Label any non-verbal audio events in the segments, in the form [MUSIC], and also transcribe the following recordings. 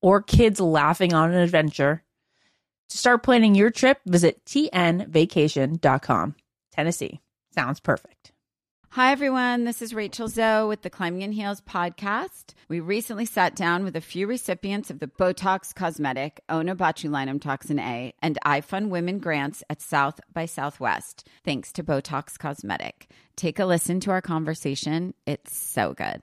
or kids laughing on an adventure. To start planning your trip, visit tnvacation.com. Tennessee sounds perfect. Hi, everyone. This is Rachel Zoe with the Climbing in Heels podcast. We recently sat down with a few recipients of the Botox Cosmetic, Onabotulinum Toxin A, and I Fund Women grants at South by Southwest, thanks to Botox Cosmetic. Take a listen to our conversation. It's so good.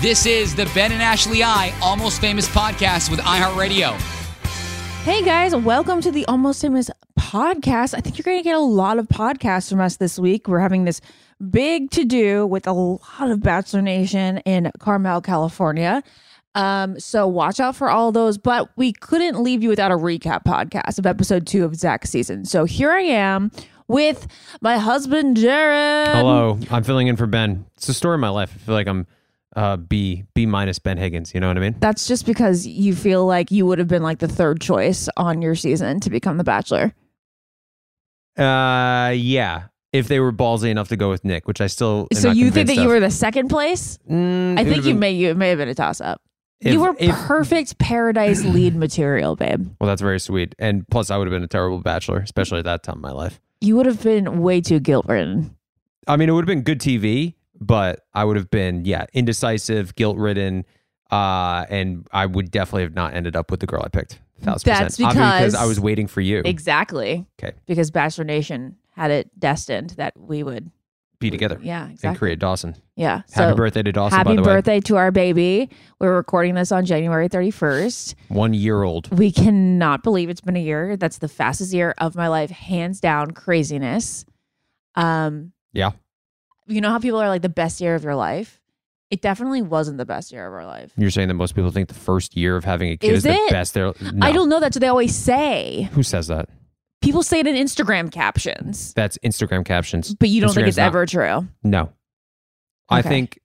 This is the Ben and Ashley I Almost Famous podcast with iHeartRadio. Hey guys, welcome to the Almost Famous podcast. I think you're going to get a lot of podcasts from us this week. We're having this big to do with a lot of Bachelor Nation in Carmel, California. Um, so watch out for all those. But we couldn't leave you without a recap podcast of episode two of Zach's season. So here I am with my husband Jared. Hello, I'm filling in for Ben. It's the story of my life. I feel like I'm uh, B B minus Ben Higgins. You know what I mean? That's just because you feel like you would have been like the third choice on your season to become the Bachelor. Uh, yeah. If they were ballsy enough to go with Nick, which I still. am So not you think that convinced you of. were the second place? Mm, I it think would've you been- may you it may have been a toss up. if- you were if- perfect paradise lead material, babe. Well, that's very sweet, and plus, I would have been a terrible bachelor, especially at that time in my life. You would have been way too guilt ridden. I mean, it would have been good TV, but I would have been yeah indecisive, guilt ridden, uh, and I would definitely have not ended up with the girl I picked. Thousand That's percent. Obviously, because- I was waiting for you. Exactly. Okay. Because Bachelor Nation had it destined that we would Be together Yeah, exactly. and create Dawson. Yeah. Happy so birthday to Dawson, happy by the birthday to our baby. We're recording this on January 31st. way. One year old. We cannot believe it's been a year. That's the fastest year of my life, hands down. Craziness. Um, Yeah. You know how people are like the best year of your life? It definitely wasn't the best year of our life. You're saying that most people think the first year of having a kid Is is, the it? best. They're, no. I don't know. That's what they always say. Who says that? People say it in Instagram captions, That's Instagram captions. but you don't think Instagram's it's not- ever true. No. I Okay. think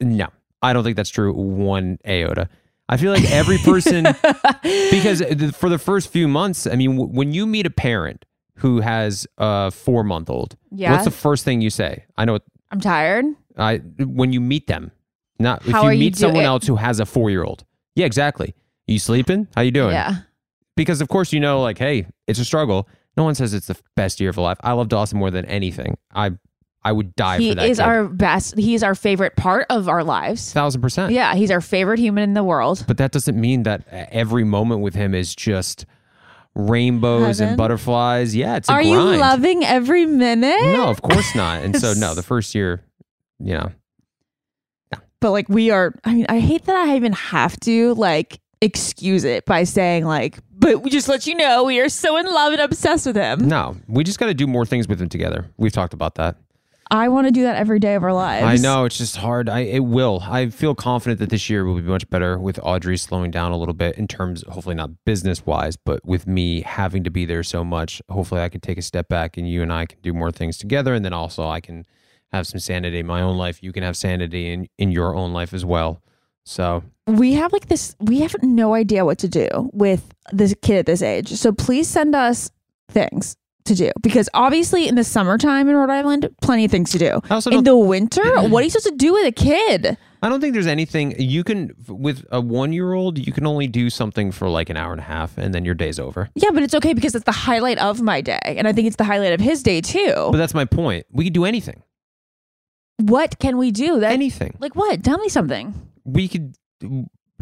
no. I don't think that's true one iota. I feel like every person [LAUGHS] because the- for the first few months, I mean, w- when you meet a parent who has a four month old, Yeah. what's the first thing you say? I know. I'm tired. I when you meet them, not if you are you meet someone else who has a four year old. Yeah, exactly. You sleeping? How you doing? Yeah. Because of course you know, like, hey, it's a struggle. No one says it's the best year of life. I love Dawson more than anything. I I would die He for that. is kid. our best. He's our favorite part of our lives. thousand percent. Yeah. He's our favorite human in the world. But that doesn't mean that every moment with him is just rainbows Heaven? and butterflies. Yeah, it's a Are grind. you loving every minute? No, of course not. And so no, the [LAUGHS] first year, you know, but like we are i mean i hate that i even have to like excuse it by saying like but we just let you know we are so in love and obsessed with him no, we just got to do more things with him together. We've talked about that. I want to do that every day of our lives I know it's just hard. I it will. I feel confident that this year will be much better with Audrey slowing down a little bit in terms, hopefully not business wise, but with me having to be there so much. Hopefully, I can take a step back and you and I can do more things together, and then also I can have some sanity in my own life. You can have sanity in in your own life as well. So we have like this we have no idea what to do with this kid at this age so please send us things to do because obviously in the summertime in rhode island plenty of things to do in the winter [CLEARS THROAT] what are you supposed to do with a kid I don't think there's anything you can with a one year old. You can only do something for like an hour and a half, and then your day's over. yeah but it's okay because it's the highlight of my day and i think it's the highlight of his day too But that's my point. We could do anything. what can we do that Anything. like what tell me something we could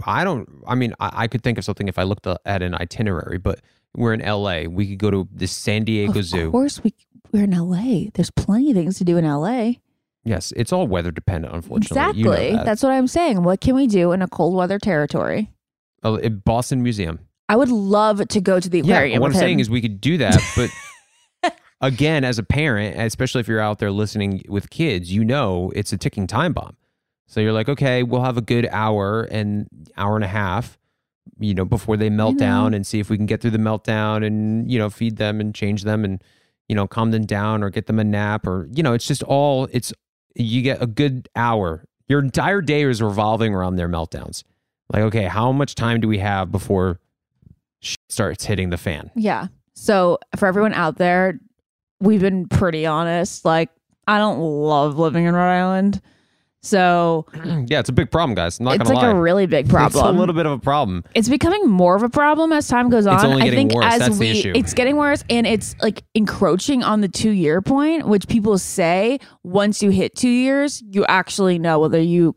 i don't i mean I, I could think of something if i looked at an itinerary but we're in la we could go to the san diego of zoo Of course we we're in LA. There's plenty of things to do in LA. yes it's all weather dependent unfortunately Exactly. You know that. That's what I'm saying. What can we do in a cold weather territory? Oh, at boston museum I would love to go to the yeah aquarium. what i'm with saying is we could do that but [LAUGHS] again as a parent especially if you're out there listening with kids you know it's a ticking time bomb so you're like okay we'll have a good hour and hour and a half you know before they melt down and see if we can get through the meltdown and you know feed them and change them and you know calm them down or get them a nap or you know it's just all it's you get a good hour your entire day is revolving around their meltdowns like okay how much time do we have before shit starts hitting the fan Yeah. So for everyone out there, we've been pretty honest. Like, I don't love living in Rhode Island. So [CLEARS THROAT] yeah it's a big problem guys i'm not it's gonna like lie a really big problem. it's a little bit of a problem it's becoming more of a problem as time goes on. It's only I getting think worse. as That's the we, issue. it's getting worse, and it's like encroaching on the two year point, which people say once you hit two years, you actually know whether you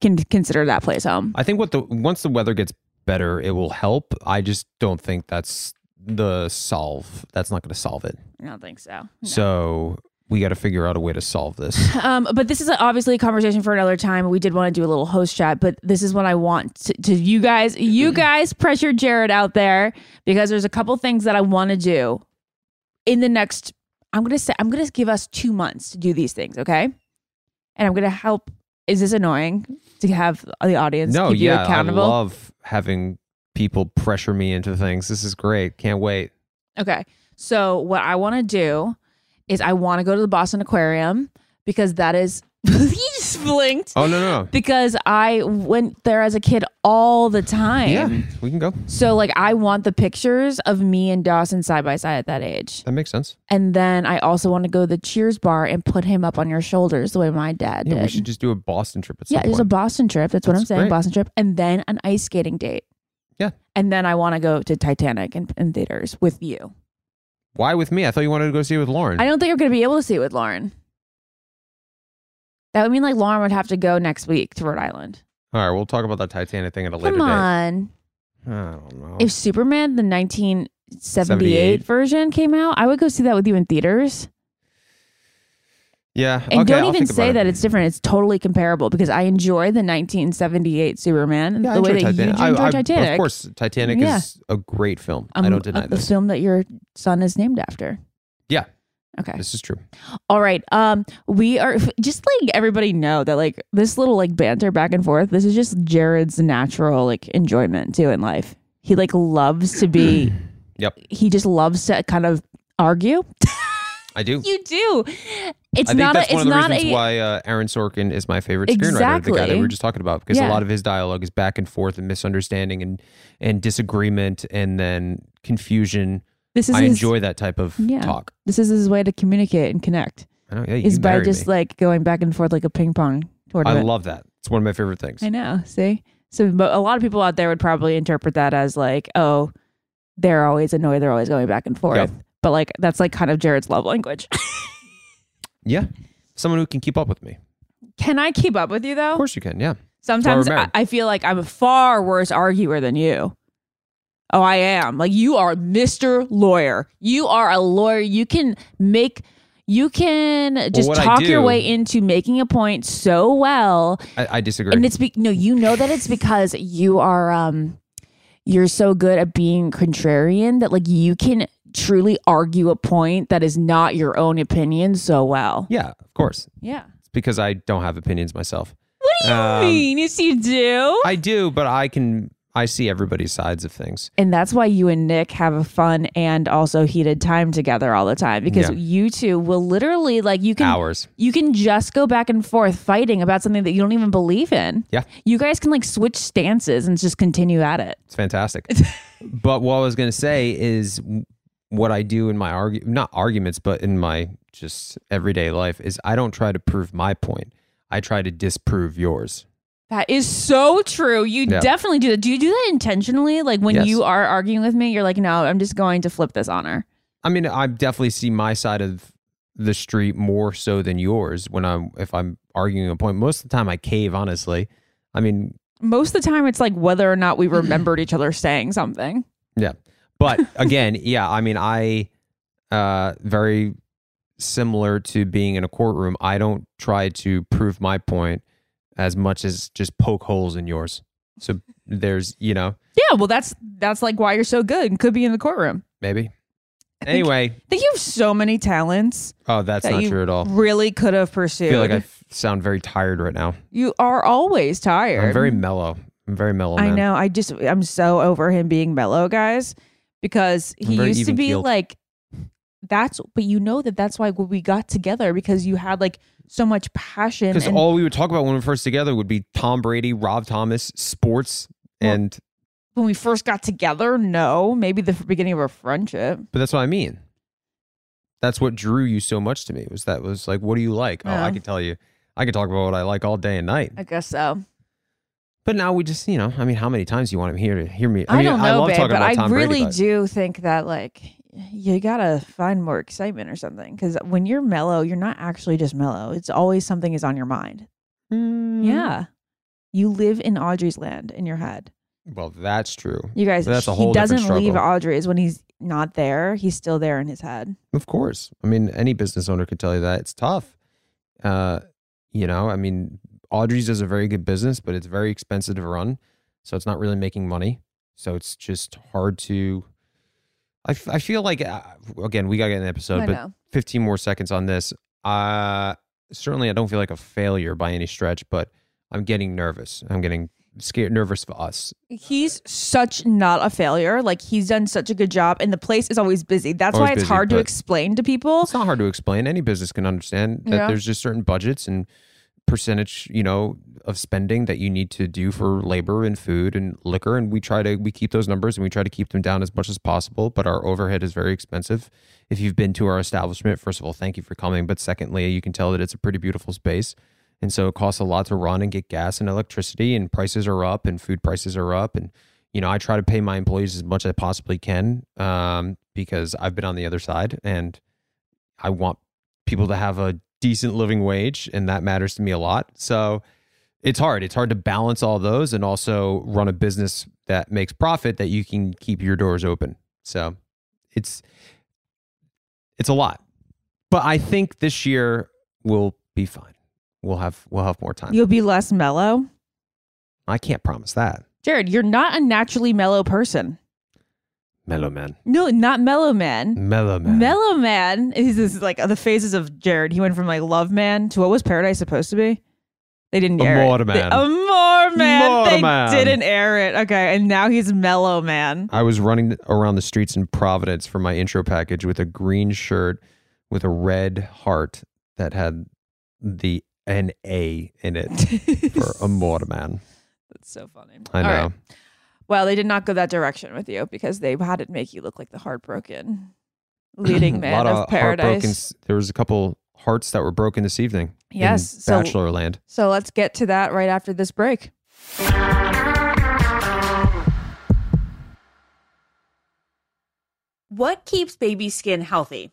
can consider that place home. I think what the once the weather gets better, it will help. I just don't think that's the solve. That's not going to solve it. I don't think so. So we got to figure out a way to solve this. [LAUGHS] Um, but this is obviously a conversation for another time. We did want to do a little host chat, but this is what I want to, to you guys. You guys pressure Jared out there because there's a couple things that I want to do in the next. I'm gonna say I'm gonna give us two months to do these things, okay? And I'm gonna help. Is this annoying to have the audience no, keep you yeah, accountable? I love having people pressure me into things. This is great. Can't wait. Okay. So what I want to do is I want to go to the Boston Aquarium because that is [LAUGHS] he just blinked Oh no, no. because I went there as a kid all the time. Yeah, we can go. So like I want the pictures of me and Dawson side by side at that age. That makes sense. And then I also want to go to the Cheers bar and put him up on your shoulders the way my dad Yeah, did. we should just do a Boston trip at some yeah, there's a. Boston trip. That's what I'm saying. great. Boston trip. And then an ice skating date. Yeah. And then I want to go to Titanic in, in theaters with you. Why with me? I thought you wanted to go see it with Lauren. I don't think you're going to be able to see it with Lauren. That would mean like Lauren would have to go next week to Rhode Island. All right, we'll talk about that Titanic thing at a later Come on. date. I don't know. If Superman, the 1978 78? version, came out, I would go see that with you in theaters. Yeah. And okay, don't I'll even say it. that it's different. It's totally comparable because I enjoy the 1978 Superman and Yeah, the way that Titanic. you enjoy I- I- Titanic. Of course, Titanic Yeah. is a great film. Um, I don't deny uh, the film that your son is named after. Yeah. Okay. This is true. All right. Um, we are just letting everybody know that like this little like banter back and forth. This is just Jared's natural like enjoyment too in life. He like loves to be. [CLEARS THROAT] Yep. He just loves to kind of argue. [LAUGHS] I do. You do. It's I think not. that's a, one it's of the not reasons a. why uh, Aaron Sorkin is my favorite screenwriter, the guy that we were just talking about, because Yeah. a lot of his dialogue is back and forth and misunderstanding and and disagreement and then confusion. this is I his, enjoy that type of Yeah. talk. This is his way to communicate and connect. I know. Yeah, you Is by just me. like going back and forth like a ping pong I love that. It's one of my favorite things. I know. See, so but a lot of people out there would probably interpret that as like, oh, they're always annoyed. They're always going back and forth. But like that's like kind of Jared's love language. [LAUGHS] Yeah, someone who can keep up with me. Can I keep up with you though? Of course, you can. Yeah. Sometimes I. I feel like I'm a far worse arguer than you. Oh, I am. Like you are Mr. Lawyer. You are a lawyer. You can make you can just I talk your way into making a point so well I, I disagree. and it's be- no you know that it's because you are um you're so good at being contrarian that like you can truly argue a point that is not your own opinion so well yeah, of course. yeah It's because I don't have opinions myself. what do you Um, mean yes you do I do, but I can. I see everybody's sides of things. and that's why you and nick have a fun and also heated time together all the time because Yeah. you two will literally like you can Hours. you can just go back and forth fighting about something that you don't even believe in Yeah. you guys can like switch stances and just continue at it It's fantastic. [LAUGHS] but what I was going to say is what I do in my argu- not arguments, but in my just everyday life is I don't try to prove my point. I try to disprove yours. That is so true. You Yeah. definitely do that. Do you do that intentionally? Like when Yes. you are arguing with me, you're like, no, I'm just going to flip this on her. I mean, I definitely see my side of the street more so than yours when I'm if I'm arguing a point. Most of the time, I cave. Honestly, I mean, Most of the time, it's like whether or not we remembered each other saying something. Yeah. But again, yeah, I mean, I uh very similar to being in a courtroom. I don't try to prove my point as much as just poke holes in yours. So there's, you know, Yeah, well, that's that's like why you're so good and could be in the courtroom. maybe. think- Anyway, I think you have so many talents oh, that's that not true at all. really could have I pursued. feel like I sound very tired right now. you are always tired. I'm very mellow. I'm very mellow. I man. know. I just I'm so over him being mellow, guys, because he used to be even-keeled. like that's but you know that that's why we got together because you had like so much passion Because all we would talk about when we were first together would be Tom Brady, Rob Thomas, sports, Well- and when we first got together, no, maybe the beginning of our friendship. But that's what I mean. That's what drew you so much to me. Was that was like, what do you like? Oh, I could tell you. I could talk about what I like all day and night. I guess so. But now we just, you know, I mean, how many times do you want him here to hear me? I, mean, don't know, I love babe, talking but about I really Brady. but- do think that like you gotta find more excitement or something because when you're mellow, you're not actually just mellow. It's always something is on your mind. Mm, Yeah, you live in Audrey's land in your head. Well, that's true. You guys, That's a he whole different doesn't leave struggle. Audrey's when he's not there. He's still there in his head. Of course. I mean, any business owner could tell you that it's tough. Uh, you know, I mean, Audrey's does a very good business, but it's very expensive to run. So it's not really making money. So it's just hard to. I, f- I feel like, uh, again, we got to get an episode, I but know. 15 more seconds on this. Uh, certainly, I don't feel like a failure by any stretch, but I'm getting nervous. I'm getting scared, nervous for us. He's such not a failure. Like he's done such a good job, and the place is always busy. That's Always why it's busy, hard to but- explain to people. It's not hard to explain. Any business can understand that Yeah. there's just certain budgets and percentage, you know, of spending that you need to do for labor and food and liquor. And we try to we keep those numbers and we try to keep them down as much as possible. But our overhead is very expensive. If you've been to our establishment, first of all, thank you for coming. But secondly, you can tell that it's a pretty beautiful space. And so it costs a lot to run and get gas and electricity and prices are up and food prices are up. And, you know, I try to pay my employees as much as I possibly can um, because I've been on the other side and I want people to have a decent living wage and that matters to me a lot. So it's hard. It's hard to balance all those and also run a business that makes profit that you can keep your doors open. So it's it's a lot. But I think this year we'll be fine. We'll have we'll have more time. You'll be less mellow. I can't promise that. Jared, you're not a naturally mellow person. Mellow man. No, not mellow man. Mellow man. Mellow man is this like the phases of Jared. He went from like love man to what was paradise supposed to be? They didn't air Amor it. man. They- Amor man. Amor they man. didn't air it. Okay, and now he's mellow man. I was running around the streets in Providence for my intro package with a green shirt with a red heart that had the N A in it [LAUGHS] for Amor man. That's so funny. I know. Right. Well, they did not go that direction with you because they had it make you look like the heartbroken leading a [CLEARS THROAT] man lot of, of paradise. There was a couple hearts that were broken this evening. in Yes, so- Bachelor Land. So let's get to that right after this break. What keeps baby skin healthy?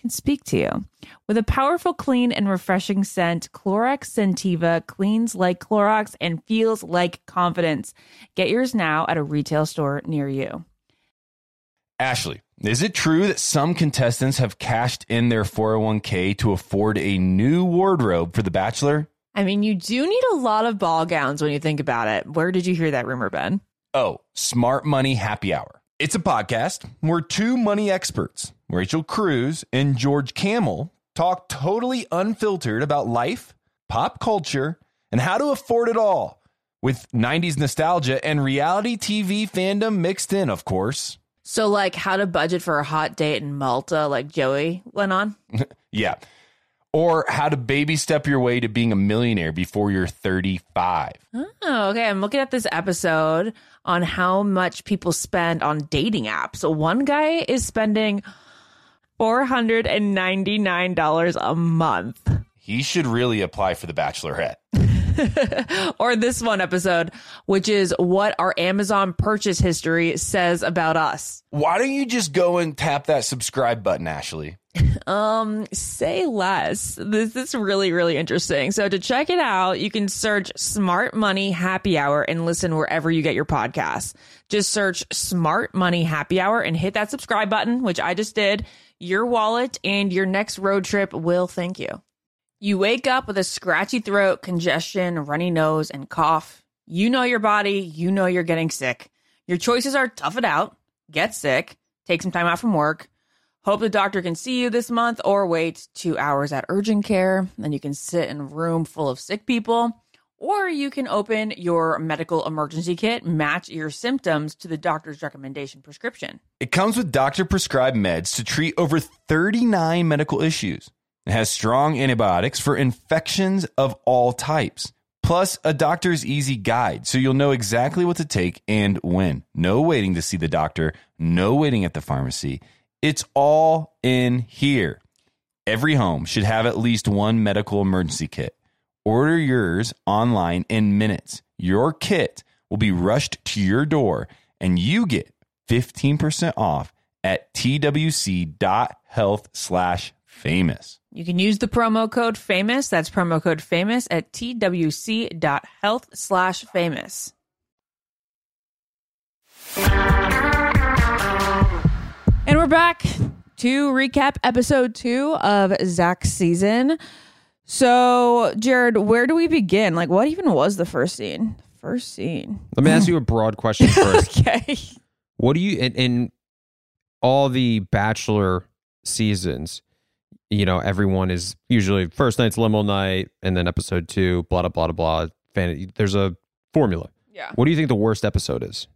can speak to you. With a powerful, clean, and refreshing scent, Clorox Scentiva cleans like Clorox and feels like confidence. Get yours now at a retail store near you. Ashley, is it true that some contestants have cashed in their 401k to afford a new wardrobe for The Bachelor? I mean, you do need a lot of ball gowns when you think about it. Where did you hear that rumor, Ben? Oh, Smart Money Happy Hour. It's a podcast where two money experts, Rachel Cruz and George Kamel, talk totally unfiltered about life, pop culture, and how to afford it all with 90s nostalgia and reality TV fandom mixed in, of course. So, like, how to budget for a hot date in Malta, like Joey went on? [LAUGHS] Yeah. Or how to baby step your way to being a millionaire before you're 35. Oh, okay. I'm looking at this episode on how much people spend on dating apps. So one guy is spending $499 a month. He should really apply for the Bachelorette. [LAUGHS] or this one episode, which is what our Amazon purchase history says about us. Why don't you just go and tap that subscribe button, Ashley? [LAUGHS] Um, say less. This is really, really interesting. So to check it out, you can search Smart Money Happy Hour and listen wherever you get your podcasts. Just search Smart Money Happy Hour and hit that subscribe button, which I just did. Your wallet and your next road trip will thank you. You wake up with a scratchy throat, congestion, runny nose, and cough. You know your body. You know you're getting sick. Your choices are tough it out, get sick, take some time out from work, hope the doctor can see you this month, or wait two hours at urgent care. Then you can sit in a room full of sick people. Or you can open your medical emergency kit, match your symptoms to the doctor's recommendation prescription. It comes with doctor prescribed meds to treat over 39 medical issues. It has strong antibiotics for infections of all types, plus a doctor's easy guide so you'll know exactly what to take and when. No waiting to see the doctor, no waiting at the pharmacy. It's all in here. Every home should have at least one medical emergency kit. Order yours online in minutes. Your kit will be rushed to your door and you get 15% off at twc.health slash famous. You can use the promo code famous. That's promo code famous at twc.health slash famous. And we're back to recap episode two of Zach's season. So, Jared, where do we begin? Like, what even was the first scene? First scene. Let me ask you a broad question [LAUGHS] first. Okay. What do you in, in all the Bachelor seasons? You know, everyone is usually first night's limo night, and then episode two, blah blah blah blah. Fan, there's a formula. Yeah. What do you think the worst episode is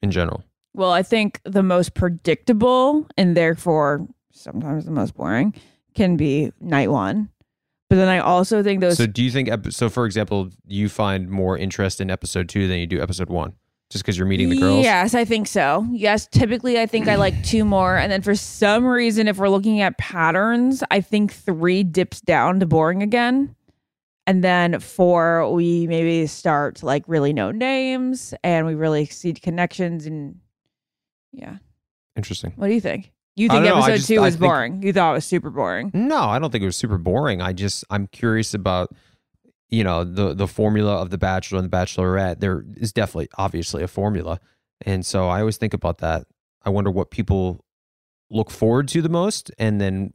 in general? Well, I think the most predictable and therefore sometimes the most boring can be night one. But then I also think those So, do you think? So, for example, you find more interest in episode two than you do episode one, just because you're meeting the girls? Yes, I think so. Yes, typically I think I like [CLEARS THROAT] two more. And then for some reason, if we're looking at patterns, I think three dips down to boring again. And then four, we maybe start to like really know names and we really see connections. And yeah. Interesting. What do you think? You think don't know, I episode just- two was think- boring? You thought it was super boring. No, I don't think it was super boring. I just I'm curious about you know the the formula of the Bachelor and the Bachelorette. There is definitely obviously a formula, and so I always think about that. I wonder what people look forward to the most, and then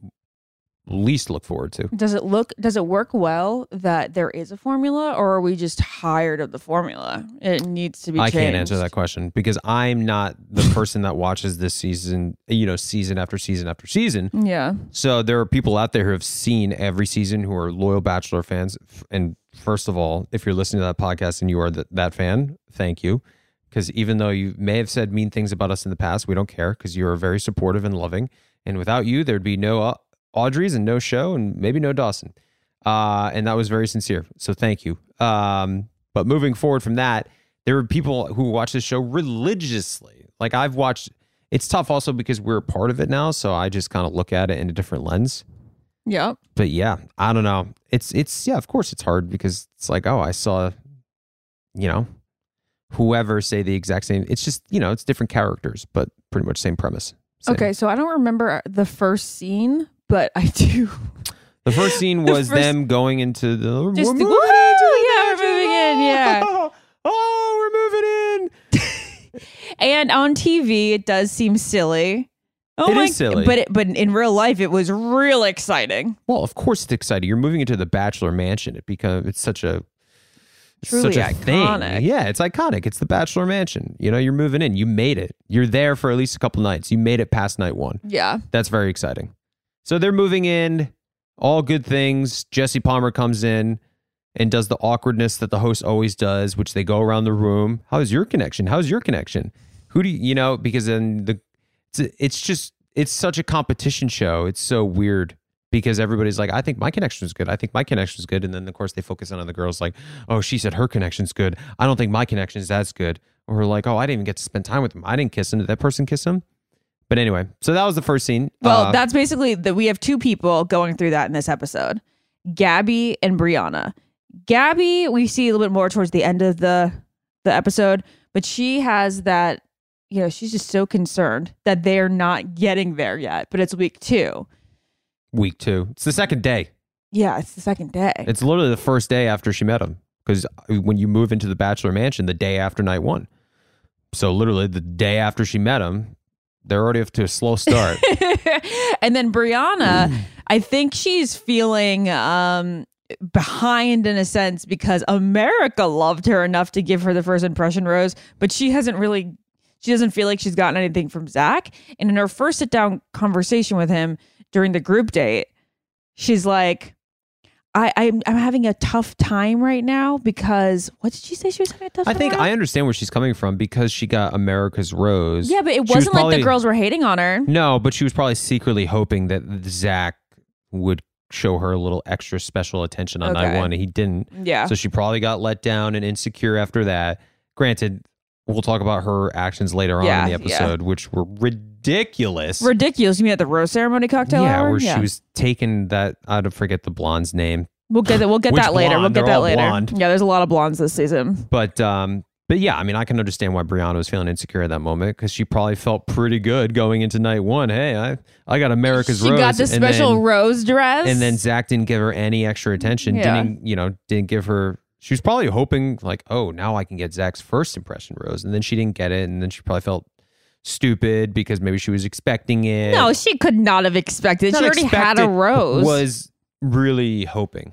least look forward to. Does it look does it work well that there is a formula or are we just tired of the formula? It needs to be I changed. can't answer that question because I'm not the [LAUGHS] person that watches this season, you know, season after season after season. Yeah. So there are people out there who have seen every season who are loyal Bachelor fans. And first of all, if you're listening to that podcast and you are th- that fan, thank you. Because even though you may have said mean things about us in the past, we don't care because you are very supportive and loving. And without you, there'd be no uh, Audrey's and no show and maybe no Dawson. Uh, and that was very sincere. So thank you. Um, but moving forward from that, there are people who watch this show religiously. Like I've watched, it's tough also because we're part of it now. So I just kind of look at it in a different lens. Yeah. But yeah, I don't know. It's, it's, yeah, of course it's hard because it's like, oh, I saw, you know, whoever say the exact same. It's just, you know, it's different characters, but pretty much same premise. Same. Okay, so I don't remember the first scene, but I do. The first [LAUGHS] scene The was first- them going into the. Just we're moving Woo! the Yeah, we're moving in, yeah. Oh, [LAUGHS] oh, we're moving in. [LAUGHS] And on TV, it does seem silly. Oh It my! is silly. but it, but in real life, it was real exciting. Well, of course it's exciting. You're moving into the Bachelor Mansion. It becomes it's such a it's Truly such a iconic. thing. Yeah, it's iconic. It's the Bachelor Mansion. You know, you're moving in. You made it. You're there for at least a couple nights. You made it past night one. Yeah. That's very exciting. So they're moving in. All good things. Jesse Palmer comes in and does the awkwardness that the host always does, which they go around the room. How's your connection? How's your connection? Who do you, you know? Because then the it's, it's just it's such a competition show. It's so weird because everybody's like, I think my connection is good. I think my connection is good, and then of course they focus on other girls like, oh, she said her connection's good. I don't think my connection is as good. Or like, oh, I didn't even get to spend time with him. I didn't kiss him. Did that person kiss him? But anyway, so that was the first scene. Well, Uh, that's basically that. We have two people going through that in this episode: Gabby and Brianna. Gabby, we see a little bit more towards the end of the the episode, but she has that. You know, she's just so concerned that they're not getting there yet. But it's week two. week two. It's the second day. Yeah, it's the second day. It's literally the first day after she met him. Because when you move into the Bachelor Mansion, the day after night one. So literally the day after she met him, they're already off to a slow start. [LAUGHS] and then Brianna, I think she's feeling um behind in a sense because America loved her enough to give her the first impression rose, but she hasn't really she doesn't feel like she's gotten anything from Zach. And in her first sit down conversation with him during the group date, she's like, I, I'm I'm having a tough time right now because what did she say she was having a tough time? I time? think? I understand where she's coming from because she got America's Rose. Yeah, but it She was wasn't like probably- the girls were hating on her. No, but she was probably secretly hoping that Zach would show her a little extra special attention on night one, and he didn't. Yeah. So she probably got let down and insecure after that. Granted, we'll talk about her actions later on Yeah, in the yeah. episode, which were ridiculous. Ridiculous. You mean at the rose ceremony cocktail yeah, hour? where she was taking that. I don't forget the blonde's name, We'll get that. We'll get that later. We'll get They're that later. blonde. Yeah, there's a lot of blondes this season. but um, But yeah, I mean, I can understand why Brianna was feeling insecure at that moment because she probably felt pretty good going into night one. Hey, I, I got America's she rose. got the special then- rose dress. and then Zach didn't give her any extra attention. Yeah. Didn't you know? Didn't give her. She was probably hoping like, oh, now I can get Zach's first impression rose, and then she didn't get it, and then she probably felt stupid because maybe she was expecting it. no, she could not have expected. Not she already had a rose. Was really hoping.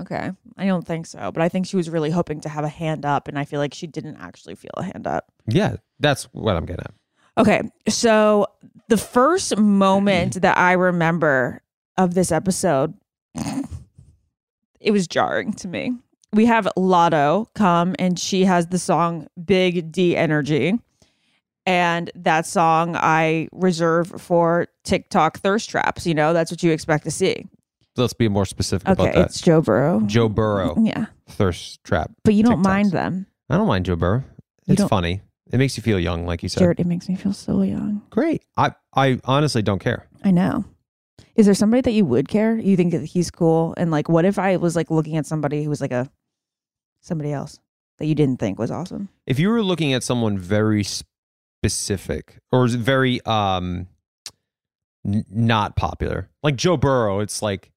okay. I don't think so, but I think she was really hoping to have a hand up, and I feel like she didn't actually feel a hand up. Yeah, that's what I'm getting at. Okay, so the first moment that I remember of this episode, it was jarring to me. We have Latto come and she has the song Big D Energy. And that song I reserve for TikTok thirst traps. You know, that's what you expect to see. Let's be more specific Okay, about that. it's Joe Burrow. Joe Burrow [LAUGHS] Yeah, thirst trap. but you don't TikToks. mind them. I don't mind Joe Burrow. It's don't- funny. It makes you feel young, like you said. Jared, it makes me feel so young. Great. I I honestly don't care. I know. Is there somebody that you would care? You think that he's cool? And like, what if I was like looking at somebody who was like a somebody else that you didn't think was awesome? if you were looking at someone very specific or is very um n- not popular like joe burrow it's like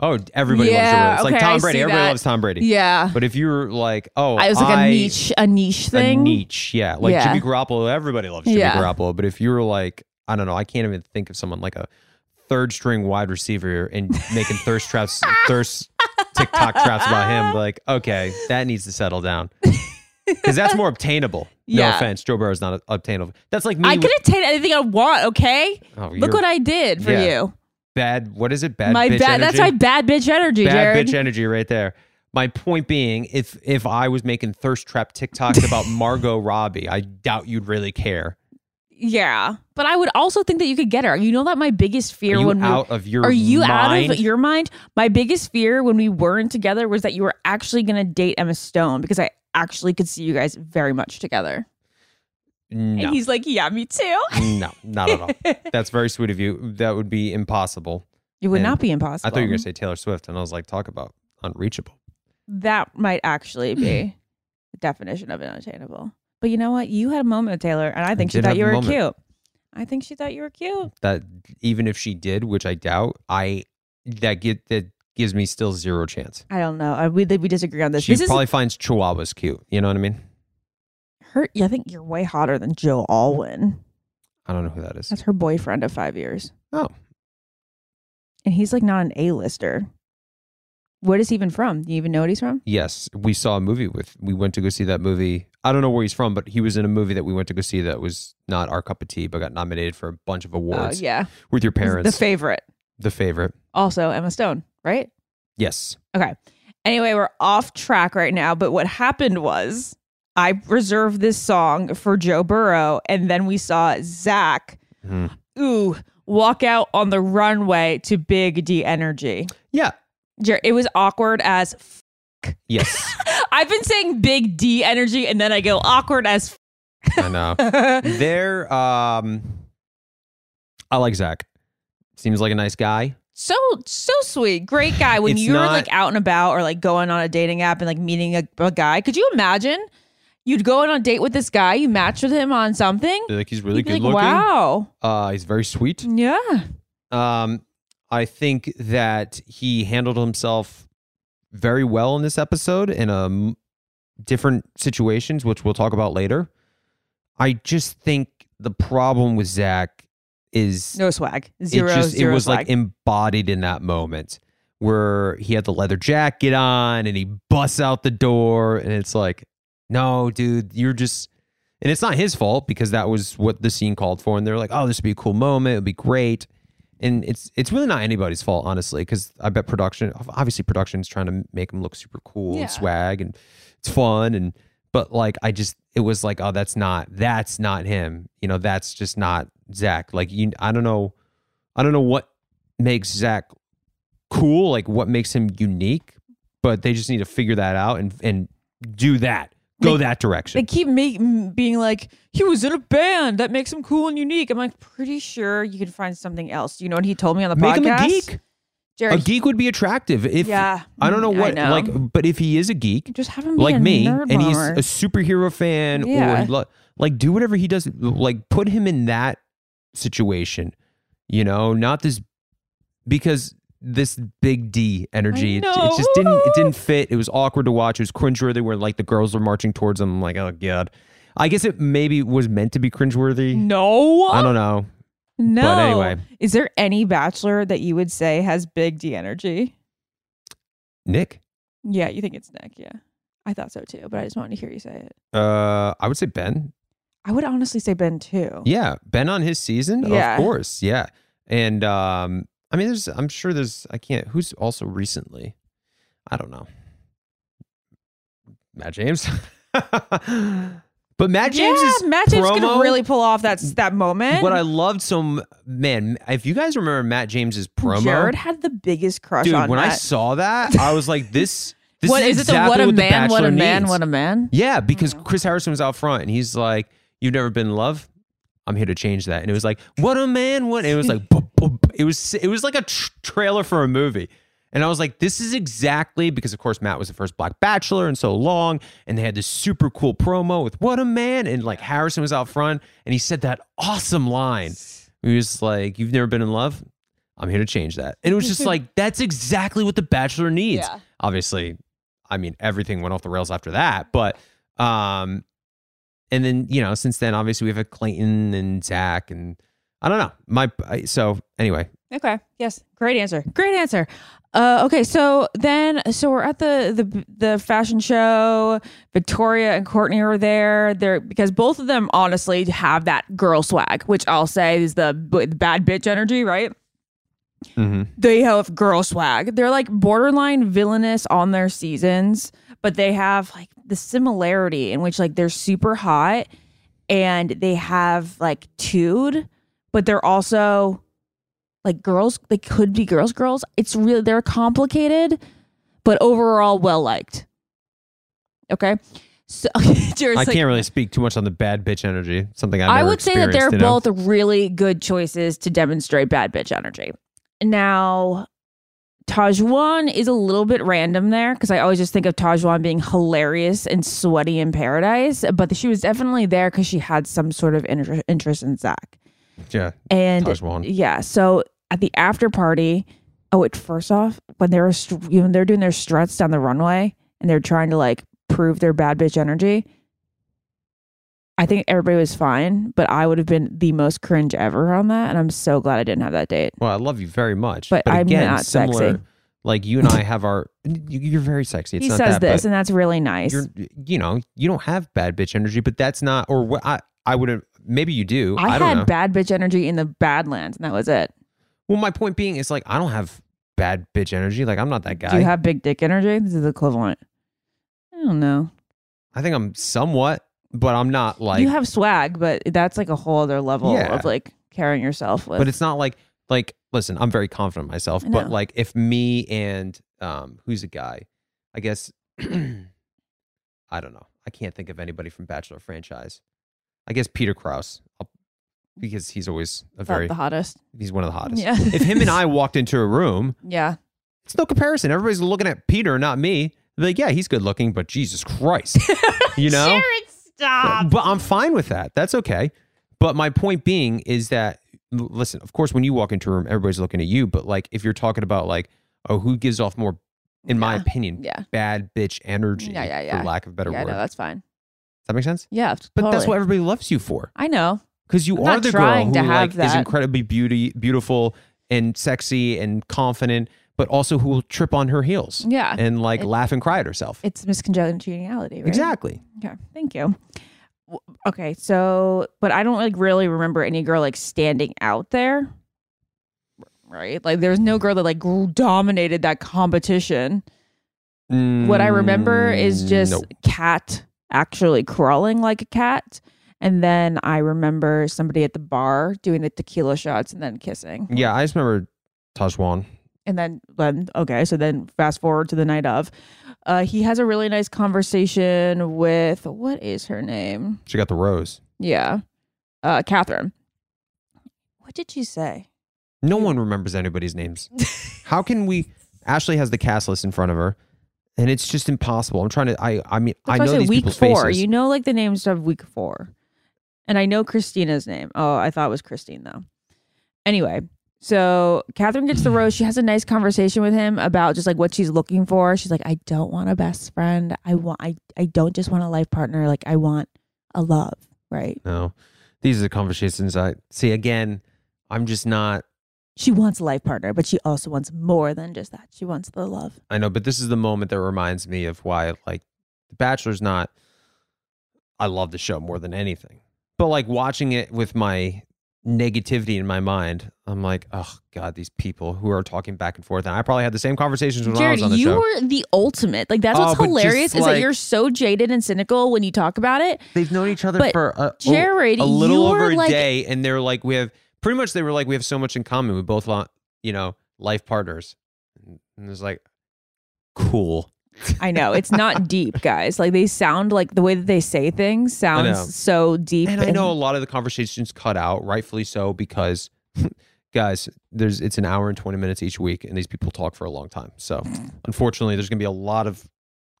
oh everybody loves joe burrow it's like okay, I tom brady see everybody that. loves tom brady Yeah, but if you're like oh I was like a niche, a niche a thing. niche yeah like Yeah. jimmy garoppolo everybody loves jimmy Yeah. garoppolo but if you were like i don't know i can't even think of someone like a third string wide receiver and making thirst traps [LAUGHS] thirst tiktok traps about him like okay that needs to settle down because that's [LAUGHS] more obtainable. No offense, Joe Burrow is not obtainable. That's like me. I with- can attain anything I want. Okay, oh, look what I did for Yeah. you. bad. What is it? Bad. my bitch bad. That's my bad bitch energy, bad Jared. bitch energy right there. My point being, if if I was making thirst trap TikToks about [LAUGHS] Margot Robbie, I doubt you'd really care. Yeah, but I would also think that you could get her. You know that my biggest fear Are you when we out of your Are you mind? out of your mind? My biggest fear when we weren't together was that you were actually going to date Emma Stone because I actually could see you guys very much together. No, And he's like, "Yeah, me too." no, not at all. [LAUGHS] That's very sweet of you. That would be impossible. It would And not be impossible. I thought you were gonna say Taylor Swift, and I was like, talk about unreachable. that might actually be [CLEARS THROAT] the definition of unattainable. But you know what? You had a moment with Taylor, and I think she thought you were moment. cute. I think she thought you were cute. That even if she did, which I doubt, I that get that gives me still zero chance. I don't know. I, we we disagree on this. She this probably is finds chihuahuas cute. You know what I mean? her. I think you're way hotter than Joe Alwyn. I don't know who that is. That's her boyfriend of five years. Oh, And he's like not an A-lister. What is he even from? Do you even know what he's from? yes, we saw a movie with. We went to go see that movie. I don't know where he's from, but he was in a movie that we went to go see that was not our cup of tea, but got nominated for a bunch of Oh, awards yeah. with your parents. The favorite. the favorite. Also, Emma Stone, right? Yes. Okay. Anyway, we're off track right now, but what happened was I reserved this song for Joe Burrow, and then we saw Zach, Mhm. ooh, walk out on the runway to Big D Energy. Yeah. It was awkward as. F- Yes. [LAUGHS] I've been saying Big D Energy, and then I go awkward as. I know. [LAUGHS] F- They're um I like Zach. Seems like a nice guy. so so sweet, great guy. When It's you were not- like out and about or like going on a dating app and like meeting a, a guy, could you imagine? You'd go on a date with this guy, you match with him on something. Feel like he's really You'd be good like, looking. Wow. Uh he's very sweet. Yeah. Um I think that he handled himself very well in this episode in um different situations, which we'll talk about later. I just think the problem with Zach is No swag. Zero. it just zero it was swag. like embodied in that moment where he had the leather jacket on and he busts out the door and it's like no dude you're just and it's not his fault because that was what the scene called for and they're like oh this would be a cool moment it would be great and it's it's really not anybody's fault honestly because i bet production obviously production is trying to make him look super cool Yeah. and swag and it's fun and but like i just it was like oh that's not that's not him. You know that's just not zach. Like you i don't know i don't know what makes zach cool like what makes him unique but they just need to figure that out and and do that go They- that direction they keep make, being like, he was in a band that makes him cool and unique. I'm like, pretty sure you can find something else. You know what he told me on the make him a geek A geek would be attractive if Yeah. I don't know mm, what know. like, but if he is a geek, just have him be like me, and he's a superhero fan, or Yeah. he lo- like do whatever he does, like put him in that situation, you know, not this because this big D energy, it, it just didn't it didn't fit. It was awkward to watch. It was cringeworthy where like the girls were marching towards him. I'm like, oh god. I guess it maybe was meant to be cringeworthy. no, I don't know. no. But anyway. is there any bachelor that you would say has big D energy? Nick, Yeah, you think it's Nick? Yeah, I thought so too, but I just wanted to hear you say it. uh, I would say Ben. I would honestly say Ben too. Yeah, Ben on his season, Yeah. of course. Yeah, and um, I mean, there's, I'm sure there's, I can't. Who's also recently? I don't know. Matt James. [LAUGHS] but Matt James yeah, is Matt James promo, could really pull off that that moment. What I loved so man, if you guys remember Matt James's promo, Jared had the biggest crush dude, on when I saw that, I was like, this. [LAUGHS] This what is, is it? The what a the man, what a man, needs. what a man. Yeah, because mm-hmm. Chris Harrison was out front and he's like, You've never been in love? I'm here to change that. And it was like, What a man, what? And it was like, [LAUGHS] it was it was like a tr- trailer for a movie. And I was like, This is exactly because, of course, Matt was the first Black Bachelor in so long. And they had this super cool promo with What a man. And like Harrison was out front and he said that awesome line. He was like, You've never been in love? I'm here to change that. And it was just [LAUGHS] like, That's exactly what the Bachelor needs. Yeah. Obviously, I mean, everything went off the rails after that. But um, and then you know, since then, obviously we've a Clayton and Zach, and I don't know. My so anyway, Okay. Yes. Great answer. Great answer. Uh, okay. So then, so we're at the the the fashion show. Victoria and Courtney are there. They're because both of them honestly have that girl swag, which I'll say is the b- bad bitch energy, right? They have girl swag. They're like borderline villainous on their seasons, but they have like the similarity in which like they're super hot and they have like tude, but they're also like girls they could be girls girls it's really they're complicated but overall well liked okay so [LAUGHS] Jared's I like, can't really speak too much on the bad bitch energy. Something I've I would say that they're you know? both really good choices to demonstrate bad bitch energy. Now, Tahzjuan is a little bit random there because I always just think of Tahzjuan being hilarious and sweaty in paradise, but she was definitely there because she had some sort of inter- interest in Zach. Yeah. And yeah, so at the after party, oh, wait, first off, when they were you know, they're doing their struts down the runway and they're trying to like prove their bad bitch energy. I think everybody was fine, but I would have been the most cringe ever on that, and I'm so glad I didn't have that date. Well, I love you very much, But I'm again, not similar. sexy. Like you and I have our. you- You're very sexy. It's he says that, this, and that's really nice. you're, you know, you don't have bad bitch energy, but that's not. Or what I, I would have. Maybe you do. I, I, had know. bad bitch energy in the Badlands, and that was it. Well, my point being is like I don't have bad bitch energy. Like I'm not that guy. Do you have big dick energy? This is equivalent. I don't know. I think I'm somewhat, but I'm not like. you have swag, but that's like a whole other level Yeah. of like carrying yourself with. but it's not like like. Listen, I'm very confident in myself, but like if me and um, who's a guy? I guess [CLEARS THROAT] I don't know. I can't think of anybody from Bachelor franchise. I guess Peter Kraus, because he's always a very the hottest. he's one of the hottest. Yeah. if him and I [LAUGHS] walked into a room, Yeah. it's no comparison. Everybody's looking at Peter, not me. They're like, yeah, he's good looking, but Jesus Christ, [LAUGHS] you know. stop. But I'm fine with that. That's okay. But my point being is that listen, of course, when you walk into a room, everybody's looking at you. But like, if you're talking about like, oh, who gives off more, in my opinion, Yeah. bad bitch energy, Yeah, yeah, yeah. for lack of a better yeah, word. no, that's fine. That make sense? Yeah, But that's what everybody loves you for, I know. because you I'm are the girl who to have like is incredibly beauty, beautiful and sexy and confident, but also who will trip on her heels, Yeah. and like It- laugh and cry at herself. It's Miss Congeniality, right? Exactly. Okay, thank you. Okay, so but I don't like really remember any girl like standing out there. Right? Like there's no girl that like dominated that competition. What I remember is Mm, just nope. cat actually crawling like a cat. And then I remember somebody at the bar doing the tequila shots and then kissing. Yeah, I just remember Tahzjuan. And then, then okay, so then fast forward to the night of, uh, he has a really nice conversation with what is her name? She got the rose. Yeah, uh, Catherine. What did she say? No one remembers anybody's names. [LAUGHS] How can we? Ashley has the cast list in front of her, and it's just impossible. I'm trying to. I. I mean, I That's know these week people's four. faces. You know, like the names of week four, and I know Christina's name. Oh, I thought it was Christine though. Anyway, so Catherine gets the rose. She has a nice conversation with him about just like what she's looking for. She's like, I don't want a best friend. I want. I. I don't just want a life partner. Like I want a love. Right. No, these are the conversations I see. Again, I'm just not. She wants a life partner, but she also wants more than just that. She wants the love. I know, but this is the moment that reminds me of why, like, The Bachelor's not. I love the show more than anything, but like watching it with my negativity in my mind, I'm like, oh god, these people who are talking back and forth, and I probably had the same conversations when I was on the you show. were the ultimate. Like that's Oh, what's but just, hilarious is that you're so jaded and cynical when you talk about it. They've known each other But for a, oh, Jared, a little over a like- day, and they're like, we have pretty much. They were like, we have so much in common. We both want, you know, life partners, and it's like, cool. I know it's not [LAUGHS] deep, guys. Like they sound like the way that they say things sounds so deep. And I know a lot of the conversations cut out, rightfully so, because [LAUGHS] guys, there's it's an hour and twenty minutes each week, and these people talk for a long time. So unfortunately, there's going to be a lot of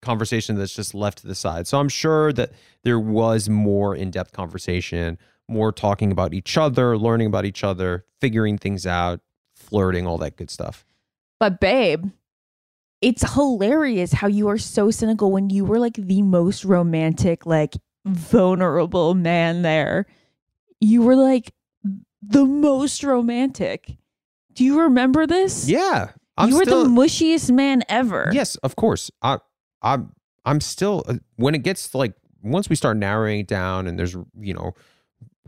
conversation that's just left to the side. So I'm sure that there was more in depth conversation, more talking about each other, learning about each other, figuring things out, flirting, all that good stuff. But babe, it's hilarious how you are so cynical when you were like the most romantic, like vulnerable man there. You were like the most romantic. Do you remember this? Yeah, I'm you were still, the mushiest man ever. Yes, of course. I, I'm, I'm still uh, when it gets like once we start narrowing it down, and there's you know,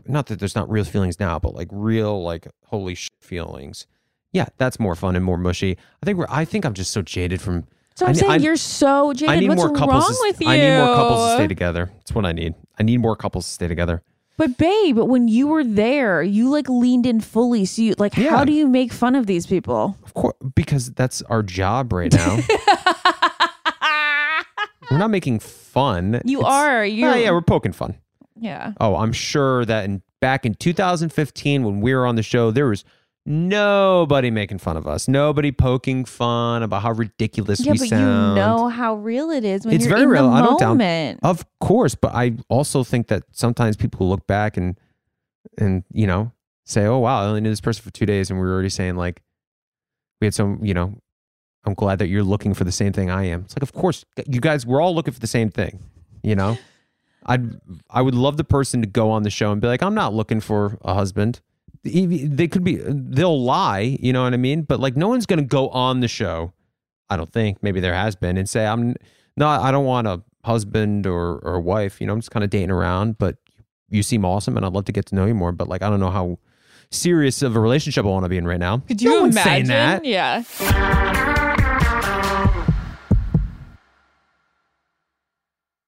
not that there's not real feelings now, but like real like holy shit feelings. Yeah, that's more fun and more mushy. I think we're. I think I'm just so jaded from. So I'm I saying I- you're so jaded. I need What's more couples. wrong to, with you? I need more couples to stay together. That's what I need. I need more couples to stay together. But babe, when you were there, you like leaned in fully. So you like, Yeah. how do you make fun of these people? Of course, because that's our job right now. [LAUGHS] we're not making fun. You It's- are. Oh, You're. yeah, we're poking fun. Yeah. Oh, I'm sure that in back in 2015 when we were on the show, there was nobody making fun of us. Nobody poking fun about how ridiculous Yeah, we but sound. you know how real it is when It's you're very in real. the I don't. Of course, but I also think that sometimes people look back and and you know say, "Oh wow, I only knew this person for two days," and we were already saying like we had some, you know. I'm glad that you're looking for the same thing I am. It's like, of course, you guys, we're all looking for the same thing. You know, I'd I would love the person to go on the show and be like, I'm not looking for a husband. They could be, they'll lie. You know what I mean? But like, no one's gonna go on the show. I don't think. Maybe there has been and say, I'm no, I don't want a husband or or a wife. You know, I'm just kind of dating around. But you seem awesome, and I'd love to get to know you more. But like, I don't know how serious of a relationship I want to be in right now. Could no one's saying that. Yeah.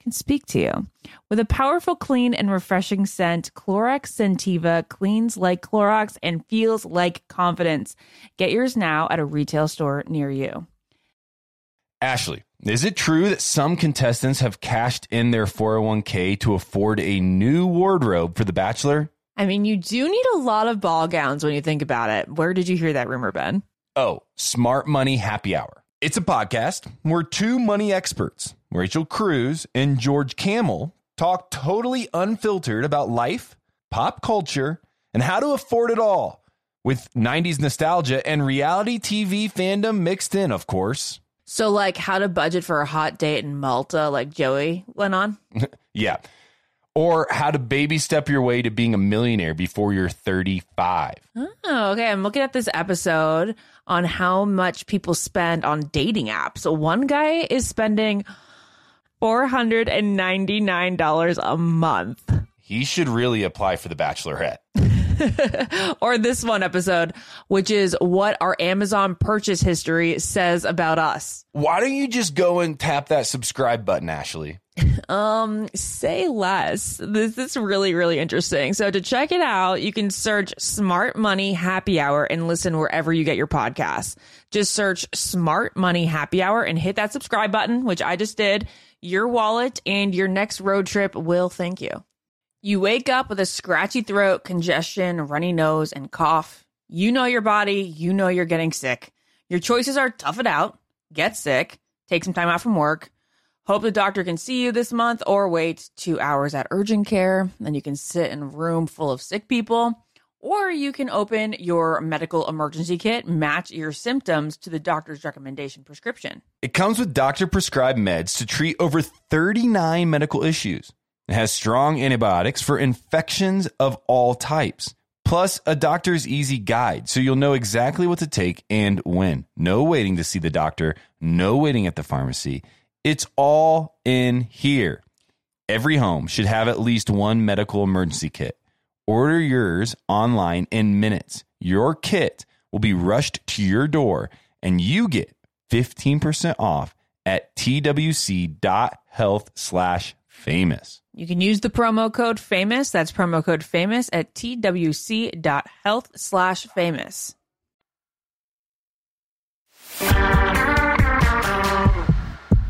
can speak to you. With a powerful, clean, and refreshing scent, Clorox Scentiva cleans like Clorox and feels like confidence. Get yours now at a retail store near you. Ashley, is it true that some contestants have cashed in their 401k to afford a new wardrobe for The Bachelor? I mean, you do need a lot of ball gowns when you think about it. Where did you hear that rumor, Ben? Oh, Smart Money Happy Hour. It's a podcast where two money experts, Rachel Cruz and George Kamel, talk totally unfiltered about life, pop culture, and how to afford it all with 90s nostalgia and reality TV fandom mixed in, of course. So, like, how to budget for a hot date in Malta, like Joey went on? [LAUGHS] Yeah. Or how to baby step your way to being a millionaire before you're 35. Oh, okay. I'm looking at this episode on how much people spend on dating apps. So, one guy is spending $499 a month. He should really apply for the Bachelorette. [LAUGHS] or this one episode, which is what our Amazon purchase history says about us. Why don't you just go and tap that subscribe button, Ashley? [LAUGHS] Um, say less. This is really, really interesting. So to check it out, you can search Smart Money Happy Hour and listen wherever you get your podcasts. Just search Smart Money Happy Hour and hit that subscribe button, which I just did. Your wallet and your next road trip will thank you. You wake up with a scratchy throat, congestion, runny nose, and cough. You know your body, you know you're getting sick. Your choices are tough it out, get sick, take some time out from work, hope the doctor can see you this month, or wait two hours at urgent care. Then you can sit in a room full of sick people. Or you can open your medical emergency kit, match your symptoms to the doctor's recommendation prescription. It comes with doctor prescribed meds to treat over 39 medical issues. It has strong antibiotics for infections of all types, plus a doctor's easy guide so you'll know exactly what to take and when. No waiting to see the doctor, no waiting at the pharmacy. It's all in here. Every home should have at least one medical emergency kit. Order yours online in minutes. Your kit will be rushed to your door and you get 15% off at twc.health slash famous. You can use the promo code famous. That's promo code famous at twc.health slash famous.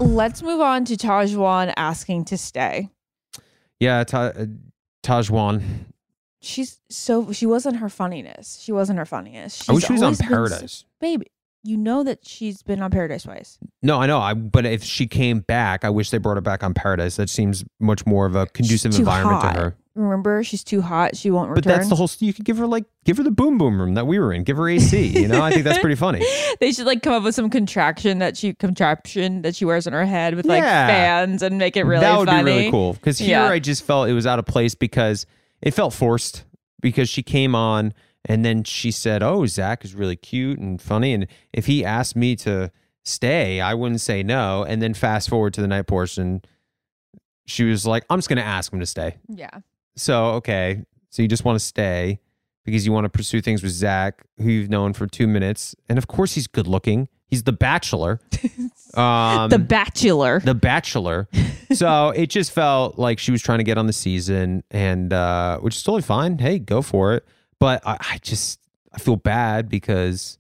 Let's move on to Tahzjuan asking to stay. Yeah, Ta- uh, Tahzjuan. She's so she wasn't her funniness. She wasn't her funniest. I wish she was on been so- Paradise. babe, you know that she's been on Paradise twice. No, I know. I but if she came back, I wish they brought her back on Paradise. That seems much more of a conducive She's environment hot. to her. Remember, she's too hot. She won't return But that's the whole. You could give her like give her the boom boom room that we were in. Give her AC. You know, I think that's pretty funny. [LAUGHS] they should like come up with some contraction that she contraption that she wears on her head with like Yeah. fans and make it really that would funny. be really cool. Because here Yeah. I just felt it was out of place because it felt forced. Because she came on and then she said, "Oh, Zach is really cute and funny." And if he asked me to stay, I wouldn't say no. And then fast forward to the night portion, she was like, "I'm just going to ask him to stay." Yeah. So okay, so you just want to stay because you want to pursue things with Zach, who you've known for two minutes, and of course he's good looking. He's the Bachelor. [LAUGHS] Um, the Bachelor. the Bachelor. so [LAUGHS] it just felt like she was trying to get on the season, and uh, which is totally fine. Hey, go for it. But I, I just I feel bad because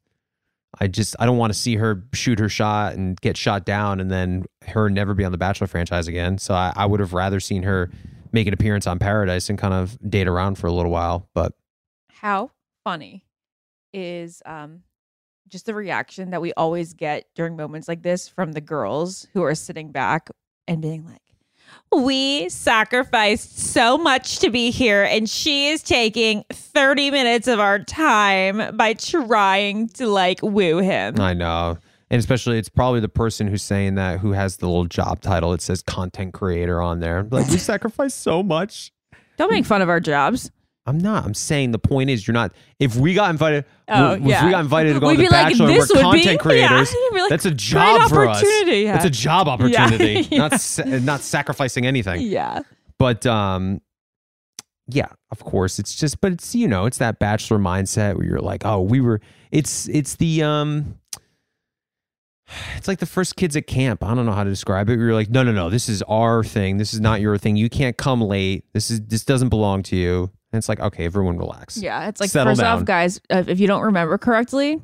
I just I don't want to see her shoot her shot and get shot down, and then her never be on the Bachelor franchise again. So I, I would have rather seen her make an appearance on Paradise and kind of date around for a little while. But How funny is um just the reaction that we always get during moments like this from the girls who are sitting back and being like, we sacrificed so much to be here, and she is taking 30 minutes of our time by trying to like woo him. I know. And especially, it's probably the person who's saying that who has the little job title. It says content creator on there. Like, we [LAUGHS] sacrifice so much. Don't make fun of our jobs. I'm not. I'm saying the point is, you're not. If we got invited, Oh, if yeah. we got invited to go We'd on The like, Bachelor, we're would be- content [LAUGHS] creators. yeah, like, that's a job for us. opportunity, yeah. That's a job opportunity, [LAUGHS] yeah. not sa- not sacrificing anything. Yeah. But um, yeah, of course, it's just. But it's you know, it's that Bachelor mindset where you're like, oh, we were. It's it's the um. It's like the first kids at camp. I don't know how to describe it. You're like, no, no, no, this is our thing. This is not your thing. You can't come late. This is this doesn't belong to you. And it's like, okay, everyone relax. Yeah, it's like Settle first down. off, guys, if you don't remember correctly,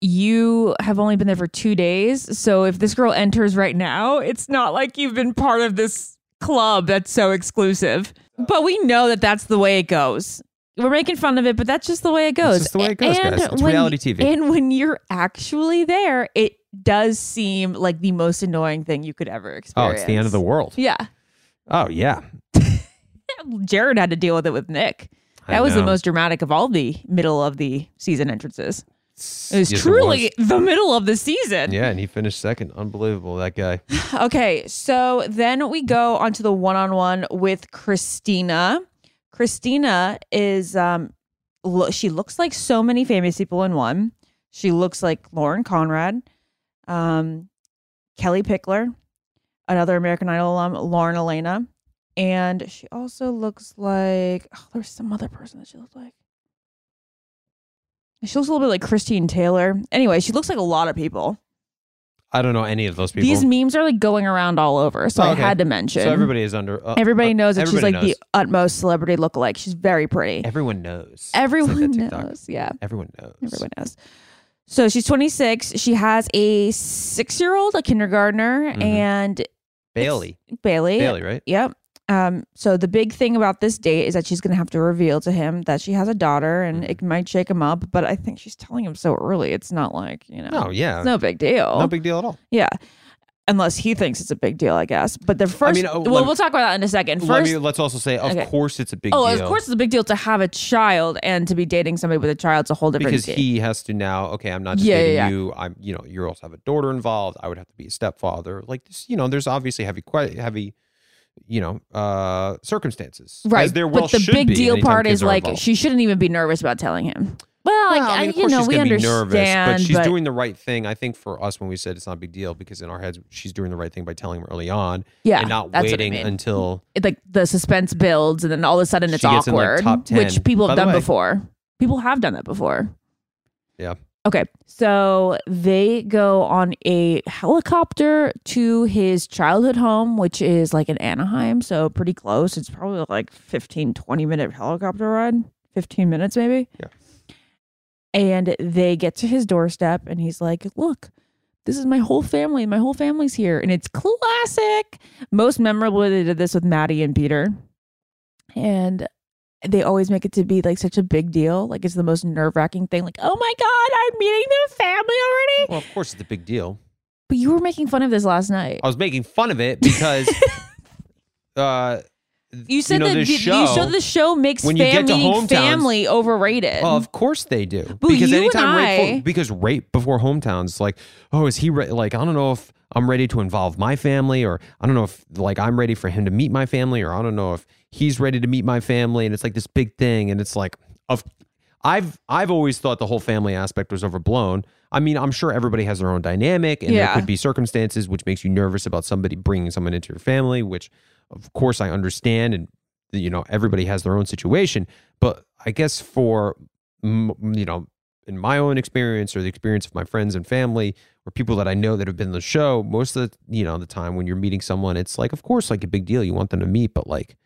you have only been there for two days. So if this girl enters right now, it's not like you've been part of this club that's so exclusive. But we know that that's the way it goes. We're making fun of it, but that's just the way it goes. just the way it goes, and guys. It's when- reality TV. And when you're actually there, it does seem like the most annoying thing you could ever experience. Oh, it's the end of the world. Yeah. Oh yeah. [LAUGHS] Jared had to deal with it with Nick. That was the most dramatic of all the middle of the season entrances. It was Yes, truly was. [LAUGHS] the middle of the season. Yeah, and he finished second. Unbelievable, that guy. [SIGHS] Okay, so then we go onto the one-on-one with Christina. Christina is um lo- she looks like so many famous people in one. She looks like Lauren Conrad, um Kellie Pickler, another American Idol alum, Lauren Alaina, and she also looks like oh, there's some other person that she looks like. She looks a little bit like Christine Taylor. Anyway, she looks like a lot of people. I don't know any of those people. These memes are like going around all over, so Oh, I had to mention. so everybody is under. Uh, Everybody uh, knows that she's everybody like knows. the utmost celebrity lookalike. She's very pretty. Everyone knows. It's like Everyone knows. Yeah, Everyone knows. everyone knows. So she's 26. She has a six-year-old, a kindergartner, Mhm. and Bailey. Bailey. Bailey, right? Yep. Um, so the big thing about this date is that she's gonna have to reveal to him that she has a daughter, and Mm-hmm. it might shake him up. But I think she's telling him so early. It's not like you know. No, yeah. It's no big deal. No big deal at all. Yeah. Unless he thinks it's a big deal, I guess. But the first, mean, oh, well, let- we'll talk about that in a second. Let First, me, let's also say, of Okay. course, it's a big oh, deal. of course, it's a big deal to have a child and to be dating somebody with a child. It's a whole different because he has to now. Okay, I'm not just Yeah, yeah, dating yeah. you. I'm, you know, you also have a daughter involved. I would have to be a stepfather. Like this, you know, there's obviously heavy, quite heavy, you know, uh circumstances. right. There well but the big deal part is like involved. she shouldn't even be nervous about telling him. Well, like, Well, I mean, of course know, she's gonna be nervous, but she's but- doing the right thing. I think for us, when we said it's not a big deal, because in our heads, she's doing the right thing by telling him early on, Yeah, and not what I waiting mean. until it, like the suspense builds, and then all of a sudden it's gets in, like, awkward, top 10. which people have done way- before. People have done that before. Yeah. Okay, so they go on a helicopter to his childhood home, which is like in Anaheim, so pretty close. It's probably like 15, 20 minute helicopter ride, 15 minutes maybe. Yeah. And they get to his doorstep, and he's like, Look, this is my whole family. My whole family's here. And it's classic. Most memorable, they did this with Maddie and Peter. And they always make it to be like such a big deal. Like it's the most nerve wracking thing. Like, oh my God, I'm meeting the family already. well, of course, it's a big deal. But you were making fun of this last night. I was making fun of it because, [LAUGHS] uh, You said know, that the, show, you said the show makes when you get to family overrated. Well, of course they do. But because you and anytime right I- before, because right before hometowns, like, oh, is he re- like? I don't know if I'm ready to involve my family, or I don't know if like I'm ready for him to meet my family, or I don't know if he's ready to meet my family, and it's like this big thing, and it's like, of, I've I've always thought the whole family aspect was overblown. I mean, I'm sure everybody has their own dynamic, and Yeah. there could be circumstances which makes you nervous about somebody bringing someone into your family, which of course I understand, and you know everybody has their own situation. But I guess for you know, in my own experience or the experience of my friends and family or people that I know that have been on the show, most of the you know the time when you're meeting someone, it's like of course like a big deal. You want them to meet, but like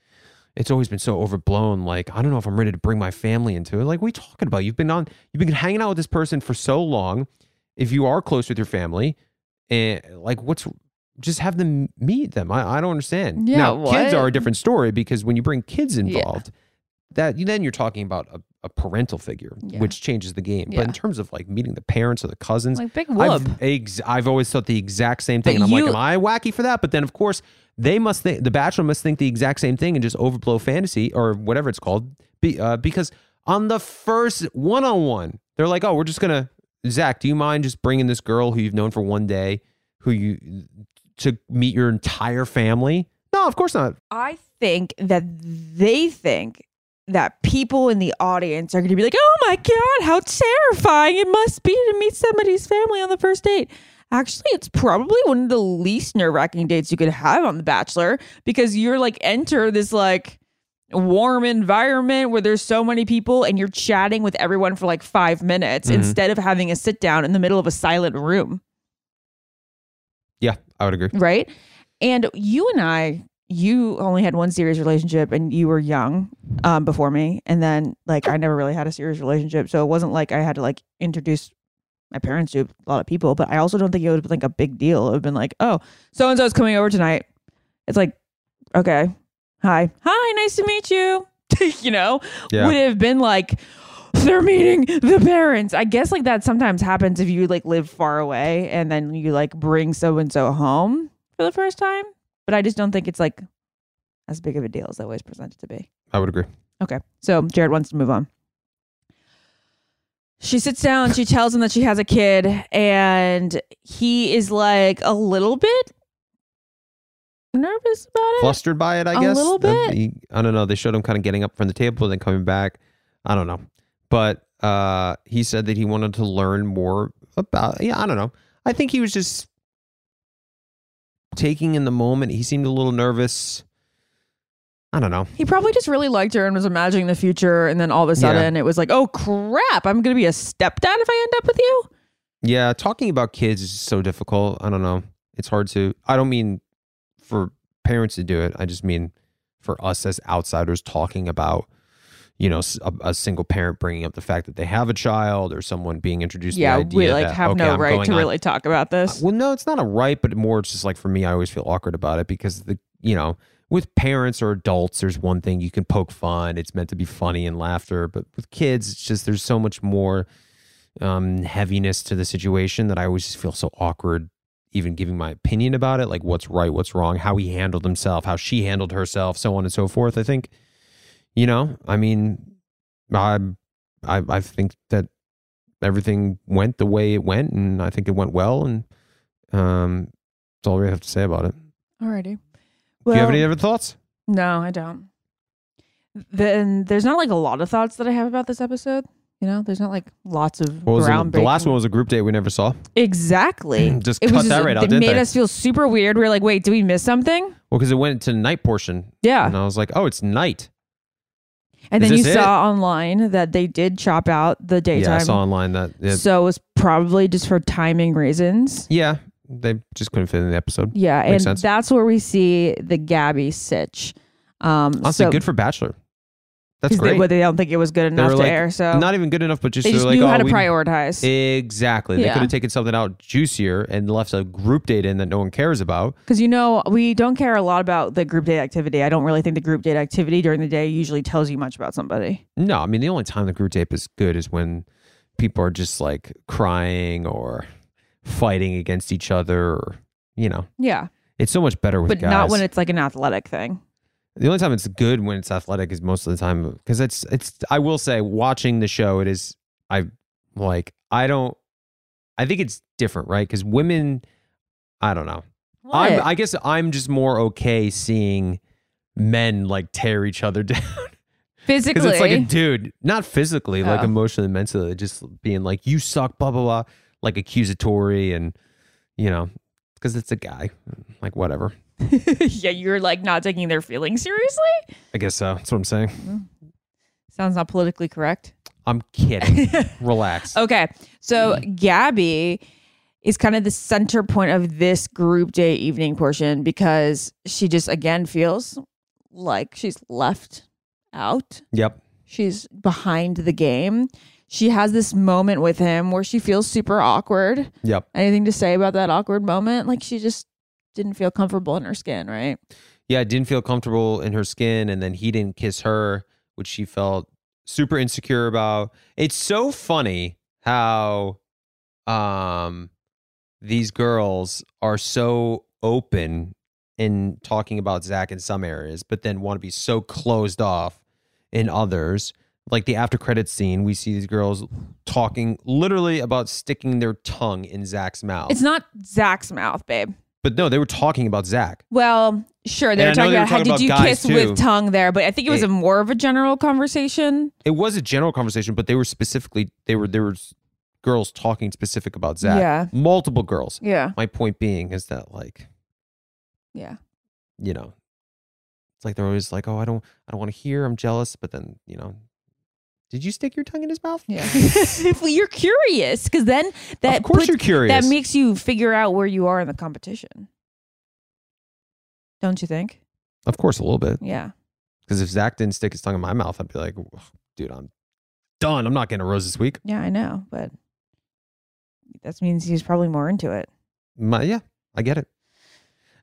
it's always been so overblown. Like I don't know if I'm ready to bring my family into it. Like you talking about? You've been on, you've been hanging out with this person for so long. If you are close with your family, and like what's just have them meet them. I, I don't understand. Yeah, now kids are a different story because when you bring kids involved, that then you're talking about a, a parental figure, Yeah. which changes the game. But in terms of like meeting the parents or the cousins, like big whoop. I've, ex- I've always thought the exact same thing. But and I'm you- like, am I wacky for that? But then, of course, they must think, the Bachelor must think the exact same thing and just overblow fantasy or whatever it's called. Be, uh, because on the first one on one, they're like, oh, we're just going to, Zach, do you mind just bringing this girl who you've known for one day, who you, to meet your entire family? No, of course not. I think that they think that people in the audience are going to be like, "Oh my god, how terrifying it must be to meet somebody's family on the first date." Actually, it's probably one of the least nerve-wracking dates you could have on The Bachelor because you're like enter this like warm environment where there's so many people and you're chatting with everyone for like 5 minutes Mhm. instead of having a sit down in the middle of a silent room. I would agree. right? And you and I, you only had one serious relationship, and you were young um, before me, and then like I never really had a serious relationship, so it wasn't like I had to like introduce my parents to a lot of people. But I also don't think it would have been like a big deal. It would have been like, oh, so and so's coming over tonight. It's like, okay, hi, hi, nice to meet you. [LAUGHS] you know, Yeah. would have been like. They're meeting the parents. I guess like that sometimes happens if you like live far away and then you like bring so and so home for the first time. But I just don't think it's like as big of a deal as I always present it to be. I would agree. Okay. So Jared wants to move on. She sits down, she tells him that she has a kid, and he is like a little bit nervous about it. Flustered by it, I A guess. A little bit. I don't know. They showed him kind of getting up from the table, and then coming back. I don't know. But uh, he said that he wanted to learn more about. Yeah, I don't know. I think he was just taking in the moment. He seemed a little nervous. I don't know. He probably just really liked her and was imagining the future, and then all of a Yeah. sudden it was like, oh crap, I'm gonna be a stepdad if I end up with you. Yeah, talking about kids is so difficult. I don't know. It's hard to. I don't mean for parents to do it. I just mean for us as outsiders talking about, you know, a single parent bringing up the fact that they have a child or someone being introduced. yeah, to the idea we like that, have okay, no I'm right to on- really talk about this. Well, no, it's not a right, but more it's just like for me, I always feel awkward about it because the you know with parents or adults, there's one thing you can poke fun. It's meant to be funny and laughter, but with kids, it's just there's so much more um, heaviness to the situation that I always just feel so awkward even giving my opinion about it, like what's right, what's wrong, how he handled himself, how she handled herself, so on and so forth. I think, you know, I mean, I, I, I think that everything went the way it went, and I think it went well, and um, that's all we have to say about it. Alrighty. Well, Do you have any other thoughts? No, I don't. Then there's not like a lot of thoughts that I have about this episode. You know, there's not like lots of What was the, groundbreaking. the last one was a group date we never saw. exactly. [CLEARS THROAT] Just it cut was that right out, It didn't made they? us feel super weird. We are like, wait, did we miss something? Well, because it went to the night portion, Yeah. and I was like, oh, it's night. And Is then you this saw online that they did chop out the daytime. Yeah, I saw online that. It, So it was probably just for timing reasons. yeah, they just couldn't fit in the episode. Yeah, Makes and sense. that's where we see the Gabby sitch. Um, Honestly, so, good for Bachelor. That's 'cause They, great. but they don't think it was good enough were to like, air. So Not even good enough, but just they they just were like, knew oh, how to we- prioritize. Exactly. They Yeah. could have taken something out juicier and left a group date in that no one cares about. Because you know, we don't care a lot about the group date activity. I don't really think the group date activity during the day usually tells you much about somebody. No, I mean the only time the group date is good is when people are just like crying or fighting against each other, or you know, Yeah, it's so much better with but guys. not when it's like an athletic thing. The only time it's good when it's athletic is most of the time because it's it's. I will say, watching the show, it is I like I don't. I think it's different, right? Because women, I don't know. I'm? I guess I'm just more okay seeing men like tear each other [LAUGHS] down Physically, because it's like a dude, not physically, like Oh. emotionally, mentally, just being like you suck, blah blah blah, like accusatory and you know, because it's a guy, like whatever. [LAUGHS] yeah, you're like not taking their feelings seriously. I guess so. That's what I'm saying. Mm. Sounds not politically correct. I'm kidding. [LAUGHS] Relax. Okay. So. Gabby is kind of the center point of this group day evening portion because she just again feels like she's left out. Yep. She's behind the game. She has this moment with him where she feels super awkward. Yep. Anything to say about that awkward moment? Like she just didn't feel comfortable in her skin, right? Yeah, didn't feel comfortable in her skin, and then he didn't kiss her, which she felt super insecure about. It's so funny how um these girls are so open in talking about Zach in some areas, but then want to be so closed off in others. Like the after credits scene, we see these girls talking literally about sticking their tongue in Zach's mouth. It's not Zach's mouth, babe. But no, they were talking about Zach. Well, sure, they were talking they were about how talking did you about kiss with tongue there, but I think it was It- a more of a general conversation. it was a general conversation, but they were specifically they were there was girls talking specific about Zach. Yeah. Multiple girls. Yeah. My point being is that like, Yeah. you know, it's like they're always like, Oh, I don't I don't want to hear, I'm jealous, but then, you know, did you stick your tongue in his mouth? Yeah. [LAUGHS] [LAUGHS] well, you're curious because then that of course puts- you're curious. that makes you figure out where you are in the competition. Don't you think? Of course, a little bit. Yeah. Because if Zach didn't stick his tongue in my mouth, I'd be like, dude, I'm done. I'm not getting a rose this week. Yeah, I know, but that means he's probably more into it. My, yeah, I get it.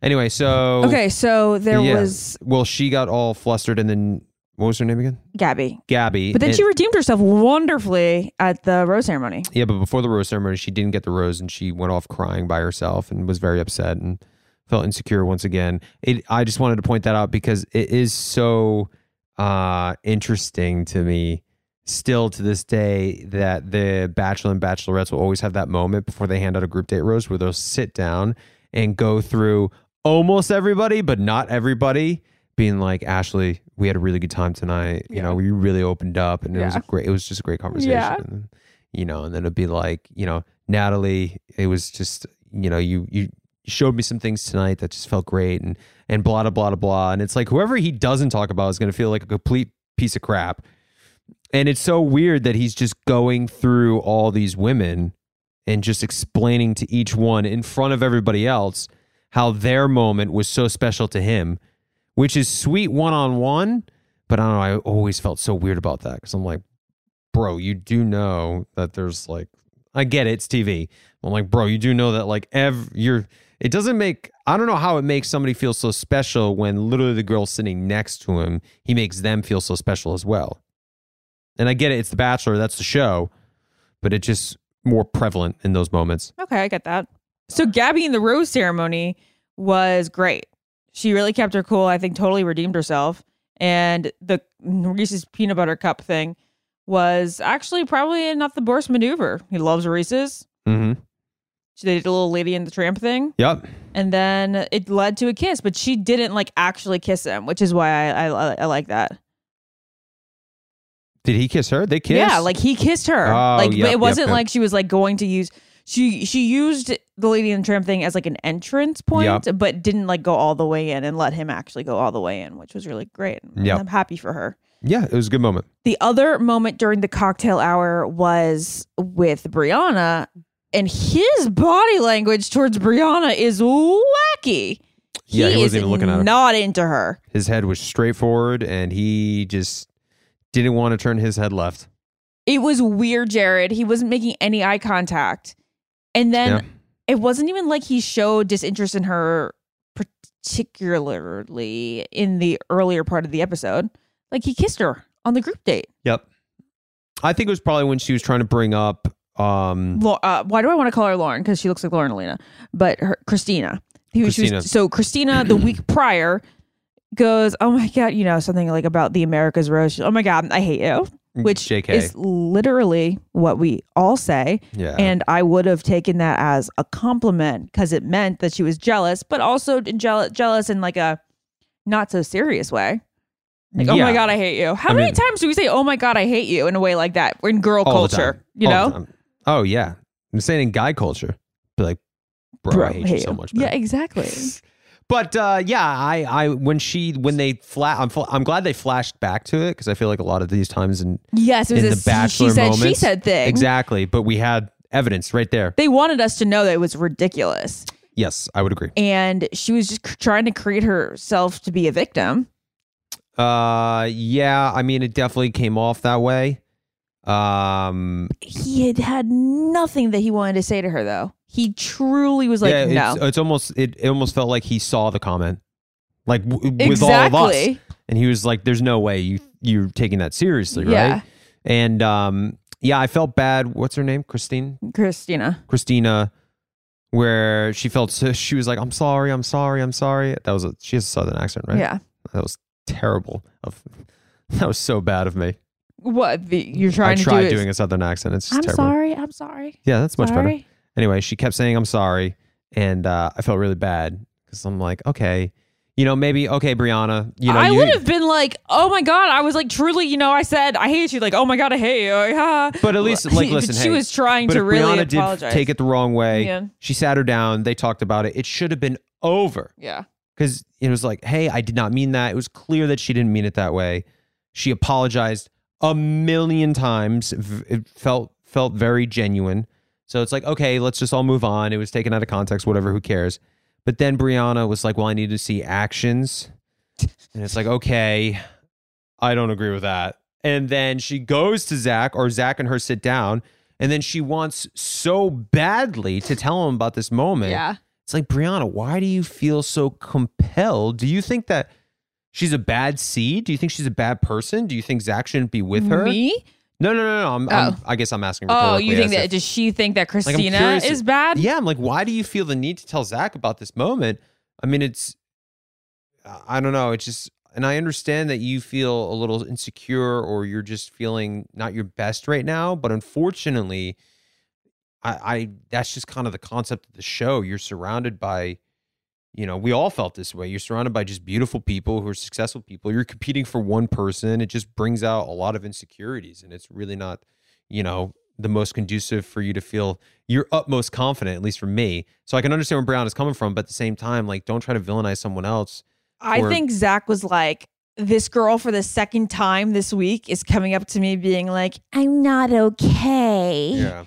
Anyway, so Okay, so there yeah. was Well, she got all flustered, and then what was her name again? Gabby. Gabby. But then and- she redeemed herself wonderfully at the rose ceremony. Yeah, but before the rose ceremony, she didn't get the rose, and she went off crying by herself and was very upset and felt insecure once again. It. I just wanted to point that out because it is so uh, interesting to me, still to this day, that the bachelor and bachelorettes will always have that moment before they hand out a group date rose where they'll sit down and go through almost everybody, but not everybody. Being like Ashley, we had a really good time tonight. You know, we really opened up, and it was a great. It was just a great conversation. Yeah. And, you know, and then it'd be like, you know, Natalie, it was just, you know, you you showed me some things tonight that just felt great and and blah blah blah blah. And it's like whoever he doesn't talk about is gonna feel like a complete piece of crap. And it's so weird that he's just going through all these women and just explaining to each one in front of everybody else how their moment was so special to him, which is sweet one on one. But I don't know, I always felt so weird about that because I'm like, bro, you do know that there's like, I get it, it's TV. I'm like, bro, you do know that like ev you're it doesn't make I don't know how it makes somebody feel so special when literally the girl sitting next to him, he makes them feel so special as well. And I get it, it's The Bachelor, that's the show, but it's just more prevalent in those moments. Okay, I get that. So Gabby in the rose ceremony was great. She really kept her cool. I think totally redeemed herself. And the Reese's peanut butter cup thing was actually probably not the worst maneuver. He loves Reese's. Mm-hmm. Did a little lady in the tramp thing. Yep. And then it led to a kiss, but she didn't like actually kiss him, which is why I I, I like that. Did he kiss her? They kissed? Yeah, like he kissed her. Oh, like yep, it wasn't yep. like she was like going to use she she used the lady in the tramp thing as like an entrance point, Yep. but didn't like go all the way in and let him actually go all the way in, which was really great. And Yep. I'm happy for her. Yeah, it was a good moment. The other moment during the cocktail hour was with Briana, and his body language towards Briana is wacky. Yeah, he wasn't even looking at her. Not into her. His head was straightforward and he just didn't want to turn his head left. It was weird, Jared. He wasn't making any eye contact. And then Yeah. it wasn't even like he showed disinterest in her particularly in the earlier part of the episode. Like he kissed her on the group date. Yep. I think it was probably when she was trying to bring up um Uh, why do I want to call her Lauren? Because she looks like Lauren Alaina, but her Christina. He was, she was- Christina. so Christina the [CLEARS THROAT] week prior goes, "Oh my god," you know something like about the America's Rose. She- Oh my god, I hate you. Mm, which JK. is literally what we all say. yeah. And I would have taken that as a compliment because it meant that she was jealous, but also jealous, jealous in like a not so serious way. Like, oh Yeah. my God, I hate you. How I many mean- times do we say, oh my God, I hate you in a way like that in girl All the culture? time. You All the know? time. Oh yeah. I'm saying in guy culture. Be like, bro, I hate, you so much. Man. Yeah, exactly. [LAUGHS] But uh, yeah, I, I when she when they flat, I'm I'm glad they flashed back to it because I feel like a lot of these times in yes, it was in a the bachelor she said, she said thing. exactly. But we had evidence right there. They wanted us to know that it was ridiculous. Yes, I would agree. And she was just trying to create herself to be a victim. Uh, yeah, I mean, it definitely came off that way. Um, He had had nothing that he wanted to say to her, though. He truly was like, yeah, no. it's, it's almost it, it almost felt like he saw the comment, like w- with all of us, exactly. and he was like, "There's no way you you're taking that seriously, right?" And um, yeah, I felt bad. What's her name? Christine, Christina. Christina, where she felt so, she was like, "I'm sorry, I'm sorry, I'm sorry." That was a she has a southern accent, right? Yeah. that was terrible. Of [LAUGHS] that was so bad of me. What the, you're I trying to tried do? is- doing a southern accent. It's just I'm terrible. sorry. I'm sorry. Yeah, that's much better. sorry. Anyway, she kept saying I'm sorry, and uh, I felt really bad because I'm like, okay, you know, maybe okay, Briana, you know, I you, would have been like, oh my god. I was like, truly, you know, I said I hate you. Like, oh my god, I hate you. [LAUGHS] But at least, like, [LAUGHS] listen, she hey, was trying but to if really Briana apologize. did take it the wrong way, Yeah. she sat her down. They talked about it. It should have been over Yeah. because it was like, hey, I did not mean that. It was clear that she didn't mean it that way. She apologized a million times. It felt felt very genuine. So it's like, okay, let's just all move on. It was taken out of context, whatever, who cares? But then Briana was like, "Well, I need to see actions," and it's like, okay, I don't agree with that. And then she goes to Zach, or Zach and her sit down, and then she wants so badly to tell him about this moment. Yeah. It's like, Briana, why do you feel so compelled? Do you think that she's a bad seed? Do you think she's a bad person? Do you think Zach shouldn't be with her? Me? No, no, no, no. I'm, I'm, Oh. I guess I'm asking. Oh, you think that? if- Does she think that Christina curious- is bad? Yeah, I'm like, why do you feel the need to tell Zach about this moment? I mean, it's, I don't know. It's just, and I understand that you feel a little insecure or you're just feeling not your best right now. But unfortunately, I, I that's just kind of the concept of the show. You're surrounded by, you know, we all felt this way. You're surrounded by just beautiful people who are successful people. You're competing for one person. It just brings out a lot of insecurities, and it's really not, you know, the most conducive for you to feel your utmost confident, at least for me. So I can understand where Brown is coming from, but at the same time, like, don't try to villainize someone else. I Or- think Zach was like, this girl for the second time this week is coming up to me being like, I'm not okay. Yeah.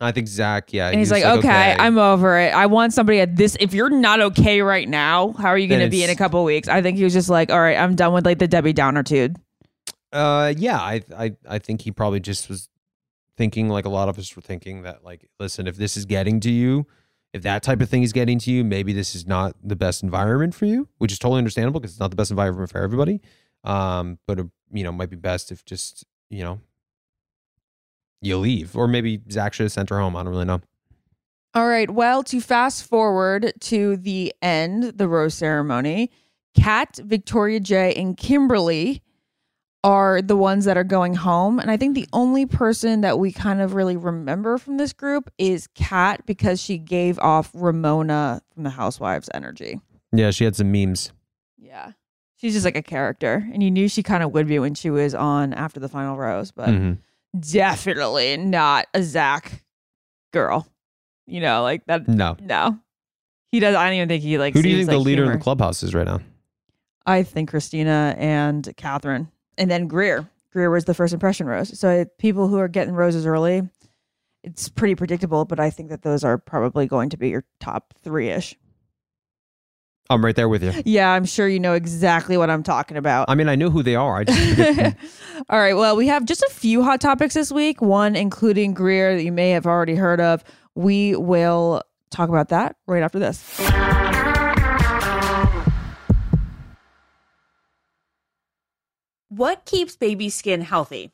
I think Zach, yeah. And he's he was like, okay, I'm over it. I want somebody at this. If you're not okay right now, how are you going to be in a couple weeks? I think he was just like, all right, I'm done with like the Debbie Downer dude. Uh, yeah, I, I, I think he probably just was thinking like a lot of us were thinking that like, listen, if this is getting to you, if that type of thing is getting to you, maybe this is not the best environment for you, which is totally understandable because it's not the best environment for everybody. Um, but it, you know, might be best if just you know you leave, or maybe Zach should have sent her home. I don't really know. All right. Well, to fast forward to the end, the rose ceremony, Kat, Victoria J, and Kimberly are the ones that are going home. And I think the only person that we kind of really remember from this group is Kat because she gave off Ramona from the Housewives energy. Yeah, she had some memes. Yeah. She's just like a character. And you knew she kind of would be when she was on after the final rose, but Mhm. Definitely not a Zach girl. You know, like that. No, No. He does. I don't even think he like. who do you think the like leader in the clubhouse is right now? I think Christina and Catherine, and then Greer. Greer was the first impression rose. So people who are getting roses early, it's pretty predictable. But I think that those are probably going to be your top three ish. I'm right there with you. Yeah, I'm sure you know exactly what I'm talking about. I mean, I know who they are. I just [LAUGHS] All right. Well, we have just a few hot topics this week. One including Greer that you may have already heard of. We will talk about that right after this. What keeps baby skin healthy?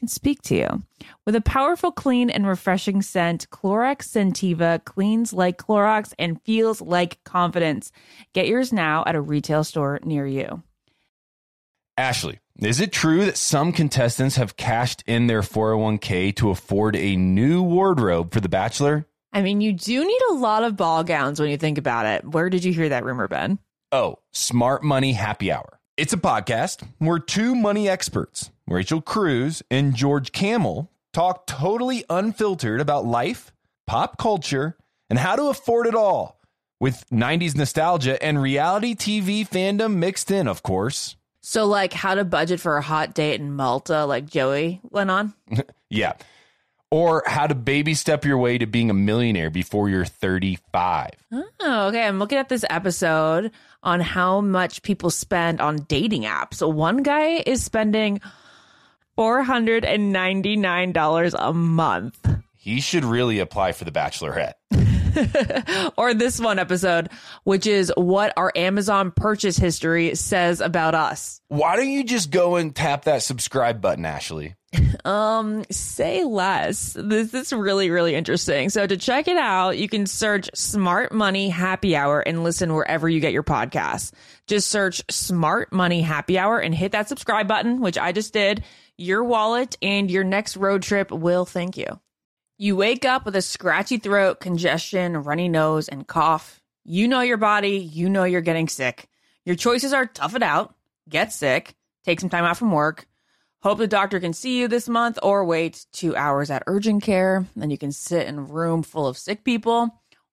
can speak to you. With a powerful, clean, and refreshing scent, Clorox Scentiva cleans like Clorox and feels like confidence. Get yours now at a retail store near you. Ashley, is it true that some contestants have cashed in their 401k to afford a new wardrobe for The Bachelor? I mean, you do need a lot of ball gowns when you think about it. Where did you hear that rumor, Ben? Oh, Smart Money Happy Hour. It's a podcast where two money experts, Rachel Cruz and George Kamel, talk totally unfiltered about life, pop culture, and how to afford it all with 90s nostalgia and reality TV fandom mixed in, of course. So, like, how to budget for a hot date in Malta, like Joey went on. [LAUGHS] Yeah. Or how to baby step your way to being a millionaire before you're 35. Oh, okay. I'm looking at this episode on how much people spend on dating apps. So one guy is spending $499 a month. He should really apply for the bachelorette. [LAUGHS] or this one episode, which is what our Amazon purchase history says about us. Why don't you just go and tap that subscribe button, Ashley? [LAUGHS] Um, say less. This is really, really interesting. So to check it out, you can search Smart Money Happy Hour and listen wherever you get your podcasts. Just search Smart Money Happy Hour and hit that subscribe button, which I just did. Your wallet and your next road trip will thank you. You wake up with a scratchy throat, congestion, runny nose, and cough. You know your body, you know you're getting sick. Your choices are tough it out, get sick, take some time out from work, hope the doctor can see you this month, or wait two hours at urgent care. Then you can sit in a room full of sick people.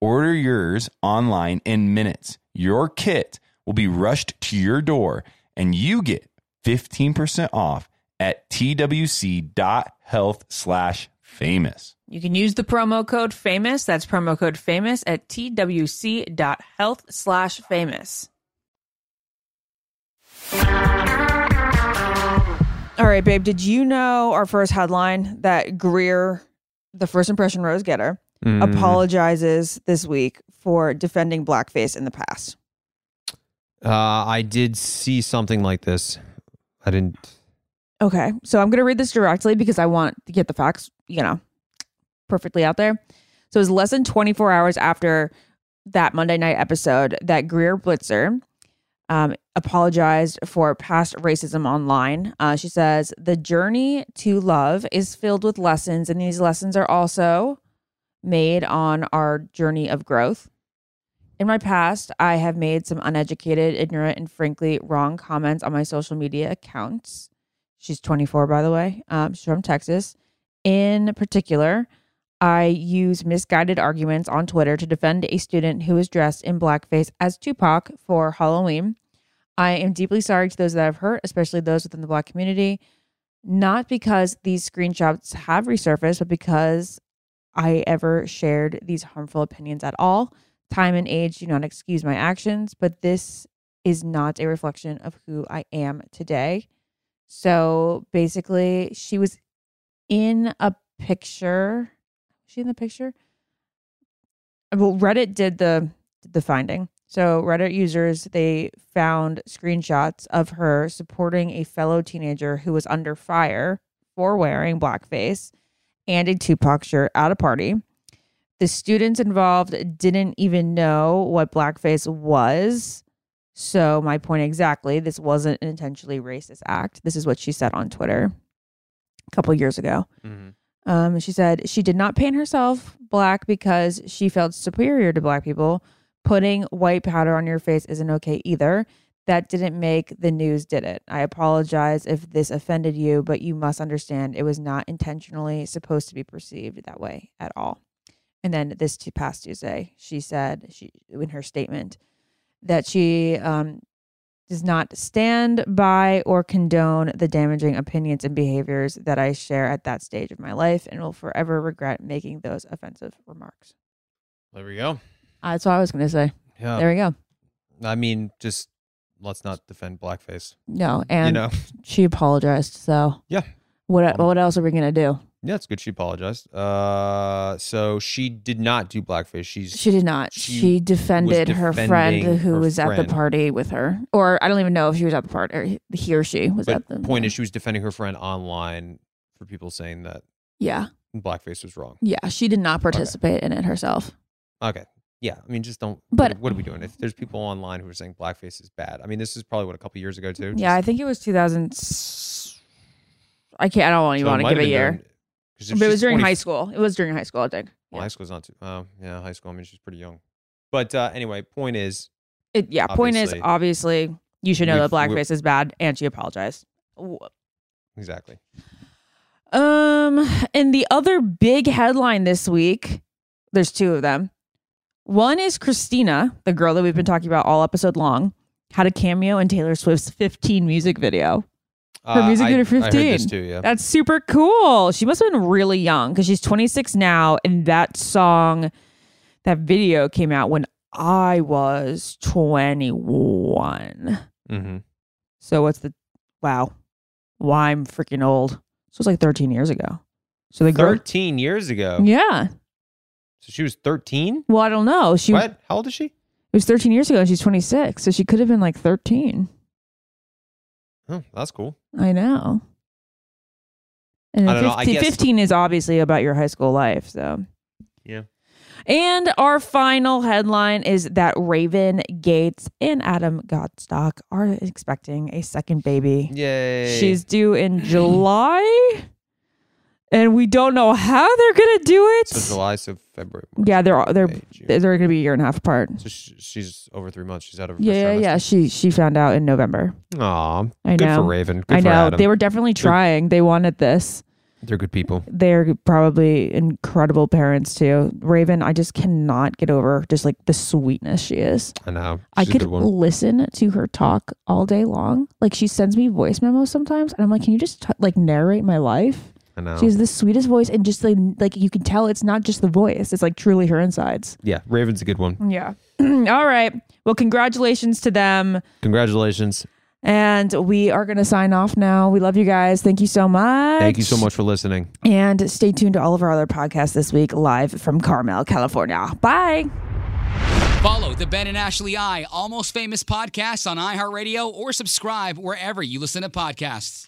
Order yours online in minutes. Your kit will be rushed to your door and you get 15% off at twc.health slash famous. You can use the promo code famous. That's promo code famous at twc.health slash famous. All right, babe. Did you know our first headline that Greer, the first impression rose getter, Mm. apologizes this week for defending blackface in the past? Uh, I did see something like this. I didn't. Okay, so I'm going to read this directly because I want to get the facts, you know, perfectly out there. So it was less than 24 hours after that Monday night episode that Greer Blitzer um, apologized for past racism online. Uh, she says, The journey to love is filled with lessons, and these lessons are also made on our journey of growth. In my past, I have made some uneducated, ignorant, and frankly wrong comments on my social media accounts. She's 24, by the way. Um, she's from Texas. In particular, I use misguided arguments on Twitter to defend a student who was dressed in blackface as Tupac for Halloween. I am deeply sorry to those that I've hurt, especially those within the black community, not because these screenshots have resurfaced, but because I ever shared these harmful opinions at all. Time and age do not excuse my actions, but this is not a reflection of who I am today. So basically, she was in a picture. Was she in the picture? Well, Reddit did the the finding. So Reddit users they found screenshots of her supporting a fellow teenager who was under fire for wearing blackface and a Tupac shirt at a party. The students involved didn't even know what blackface was. So, my point exactly, this wasn't an intentionally racist act. This is what she said on Twitter a couple years ago. Um, she said she did not paint herself black because she felt superior to black people. Putting white powder on your face isn't okay either. That didn't make the news, did it? I apologize if this offended you, but you must understand it was not intentionally supposed to be perceived that way at all. And then this to past Tuesday, she said she in her statement that she um, does not stand by or condone the damaging opinions and behaviors that I share at that stage of my life and will forever regret making those offensive remarks. There we go. Uh, that's what I was going to say. Yeah. There we go. I mean, just let's not defend blackface. No, and you know. [LAUGHS] she apologized. So Yeah. what what else are we going to do? Yeah, it's good. She apologized. Uh, so she did not do blackface. She's She did not. She She, defended her friend who her was at the party with her, or I don't even know if she was at the party. Or he or she was but at the point is she was defending her friend online for people saying that Yeah, blackface was wrong. yeah. She did not participate in it herself. Okay. Yeah. I mean, just don't. But- what, are we doing? If there's people online who are saying blackface is bad, I mean, this is probably what a couple years ago too. Yeah, I think it was 2000. I can't. I don't even so want to give a year. But it was during 20 high school. It was during high school, I think. Well, high school's not too. Oh, yeah, high school. I mean, she's pretty young. But uh, anyway, point is, It, yeah. Point is, Obviously. you should know that blackface is bad, and she apologized. Exactly. Um, and the other big headline this week, there's two of them. One is Christina, the girl that we've been talking about all episode long, had a cameo in Taylor Swift's 15 music video. Her Uh, music video I heard 15. this too. Yeah. That's super cool. She must have been really young because she's 26 now, and that song, that video came out when I was 21. mm-hmm. So what's the wow? Why I'm freaking old. So it's like 13 years ago. So the girl, Thirteen years ago. yeah. So she was thirteen. Well, I don't know. She What? How old is she? it was 13 years ago, and she's 26, so she could have been like 13. Oh, that's cool. I know. And I don't know, I 15, guess- 15 is obviously about your high school life, so. Yeah. And our final headline is that Raven Gates and Adam Gottschalk are expecting a second baby. Yay. She's due in July, and we don't know how they're gonna do it. so July, so February. March, yeah, they're they're May, they're gonna be a year and a half apart. So sh- she's over three months. She's out of Yeah, yeah, yeah. She she found out in November. Aw, I good know. for Raven. Good I for know Adam. they were definitely They're- trying. They wanted this. They're good people. They're probably incredible parents too. Raven, I just cannot get over just like the sweetness she is. I know. I She's a could listen to her talk all day long. Like she sends me voice memos sometimes, and I'm like, "Can you just t- like narrate my life?" I know. She has the sweetest voice, and just like, like you can tell it's not just the voice; it's like truly her insides. yeah, Raven's a good one. Yeah. [CLEARS THROAT] all right. Well, congratulations to them, Congratulations. and we are going to sign off now. We love you guys. Thank you so much. Thank you so much for listening. And stay tuned to all of our other podcasts this week, live from Carmel, California. Bye. Follow the Ben and Ashley I Almost Famous podcast on iHeartRadio or subscribe wherever you listen to podcasts.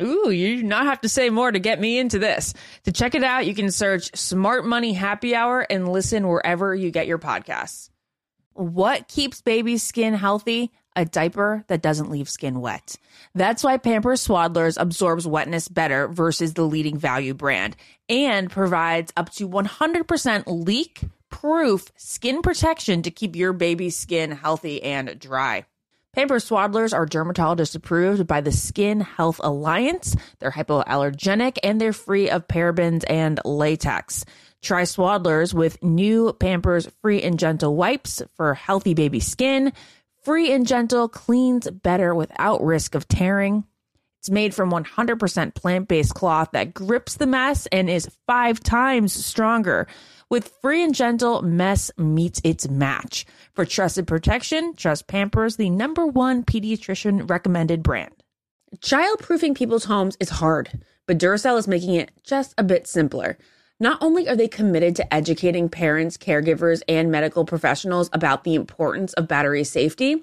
Ooh, you do not have to say more to get me into this. To check it out, you can search Smart Money Happy Hour and listen wherever you get your podcasts. What keeps baby's skin healthy? A diaper that doesn't leave skin wet. That's why Pampers Swaddlers absorbs wetness better versus the leading value brand and provides up to 100% leak proof skin protection to keep your baby's skin healthy and dry. Pampers Swaddlers are dermatologist approved by the Skin Health Alliance. They're hypoallergenic and they're free of parabens and latex. Try Swaddlers with new Pampers Free and Gentle wipes for healthy baby skin. Free and Gentle cleans better without risk of tearing. It's made from 100% plant based cloth that grips the mess and is five times stronger. With Free and Gentle, mess meets its match. For trusted protection, trust Pampers, the number one pediatrician recommended brand. Childproofing people's homes is hard, but Duracell is making it just a bit simpler. Not only are they committed to educating parents, caregivers, and medical professionals about the importance of battery safety,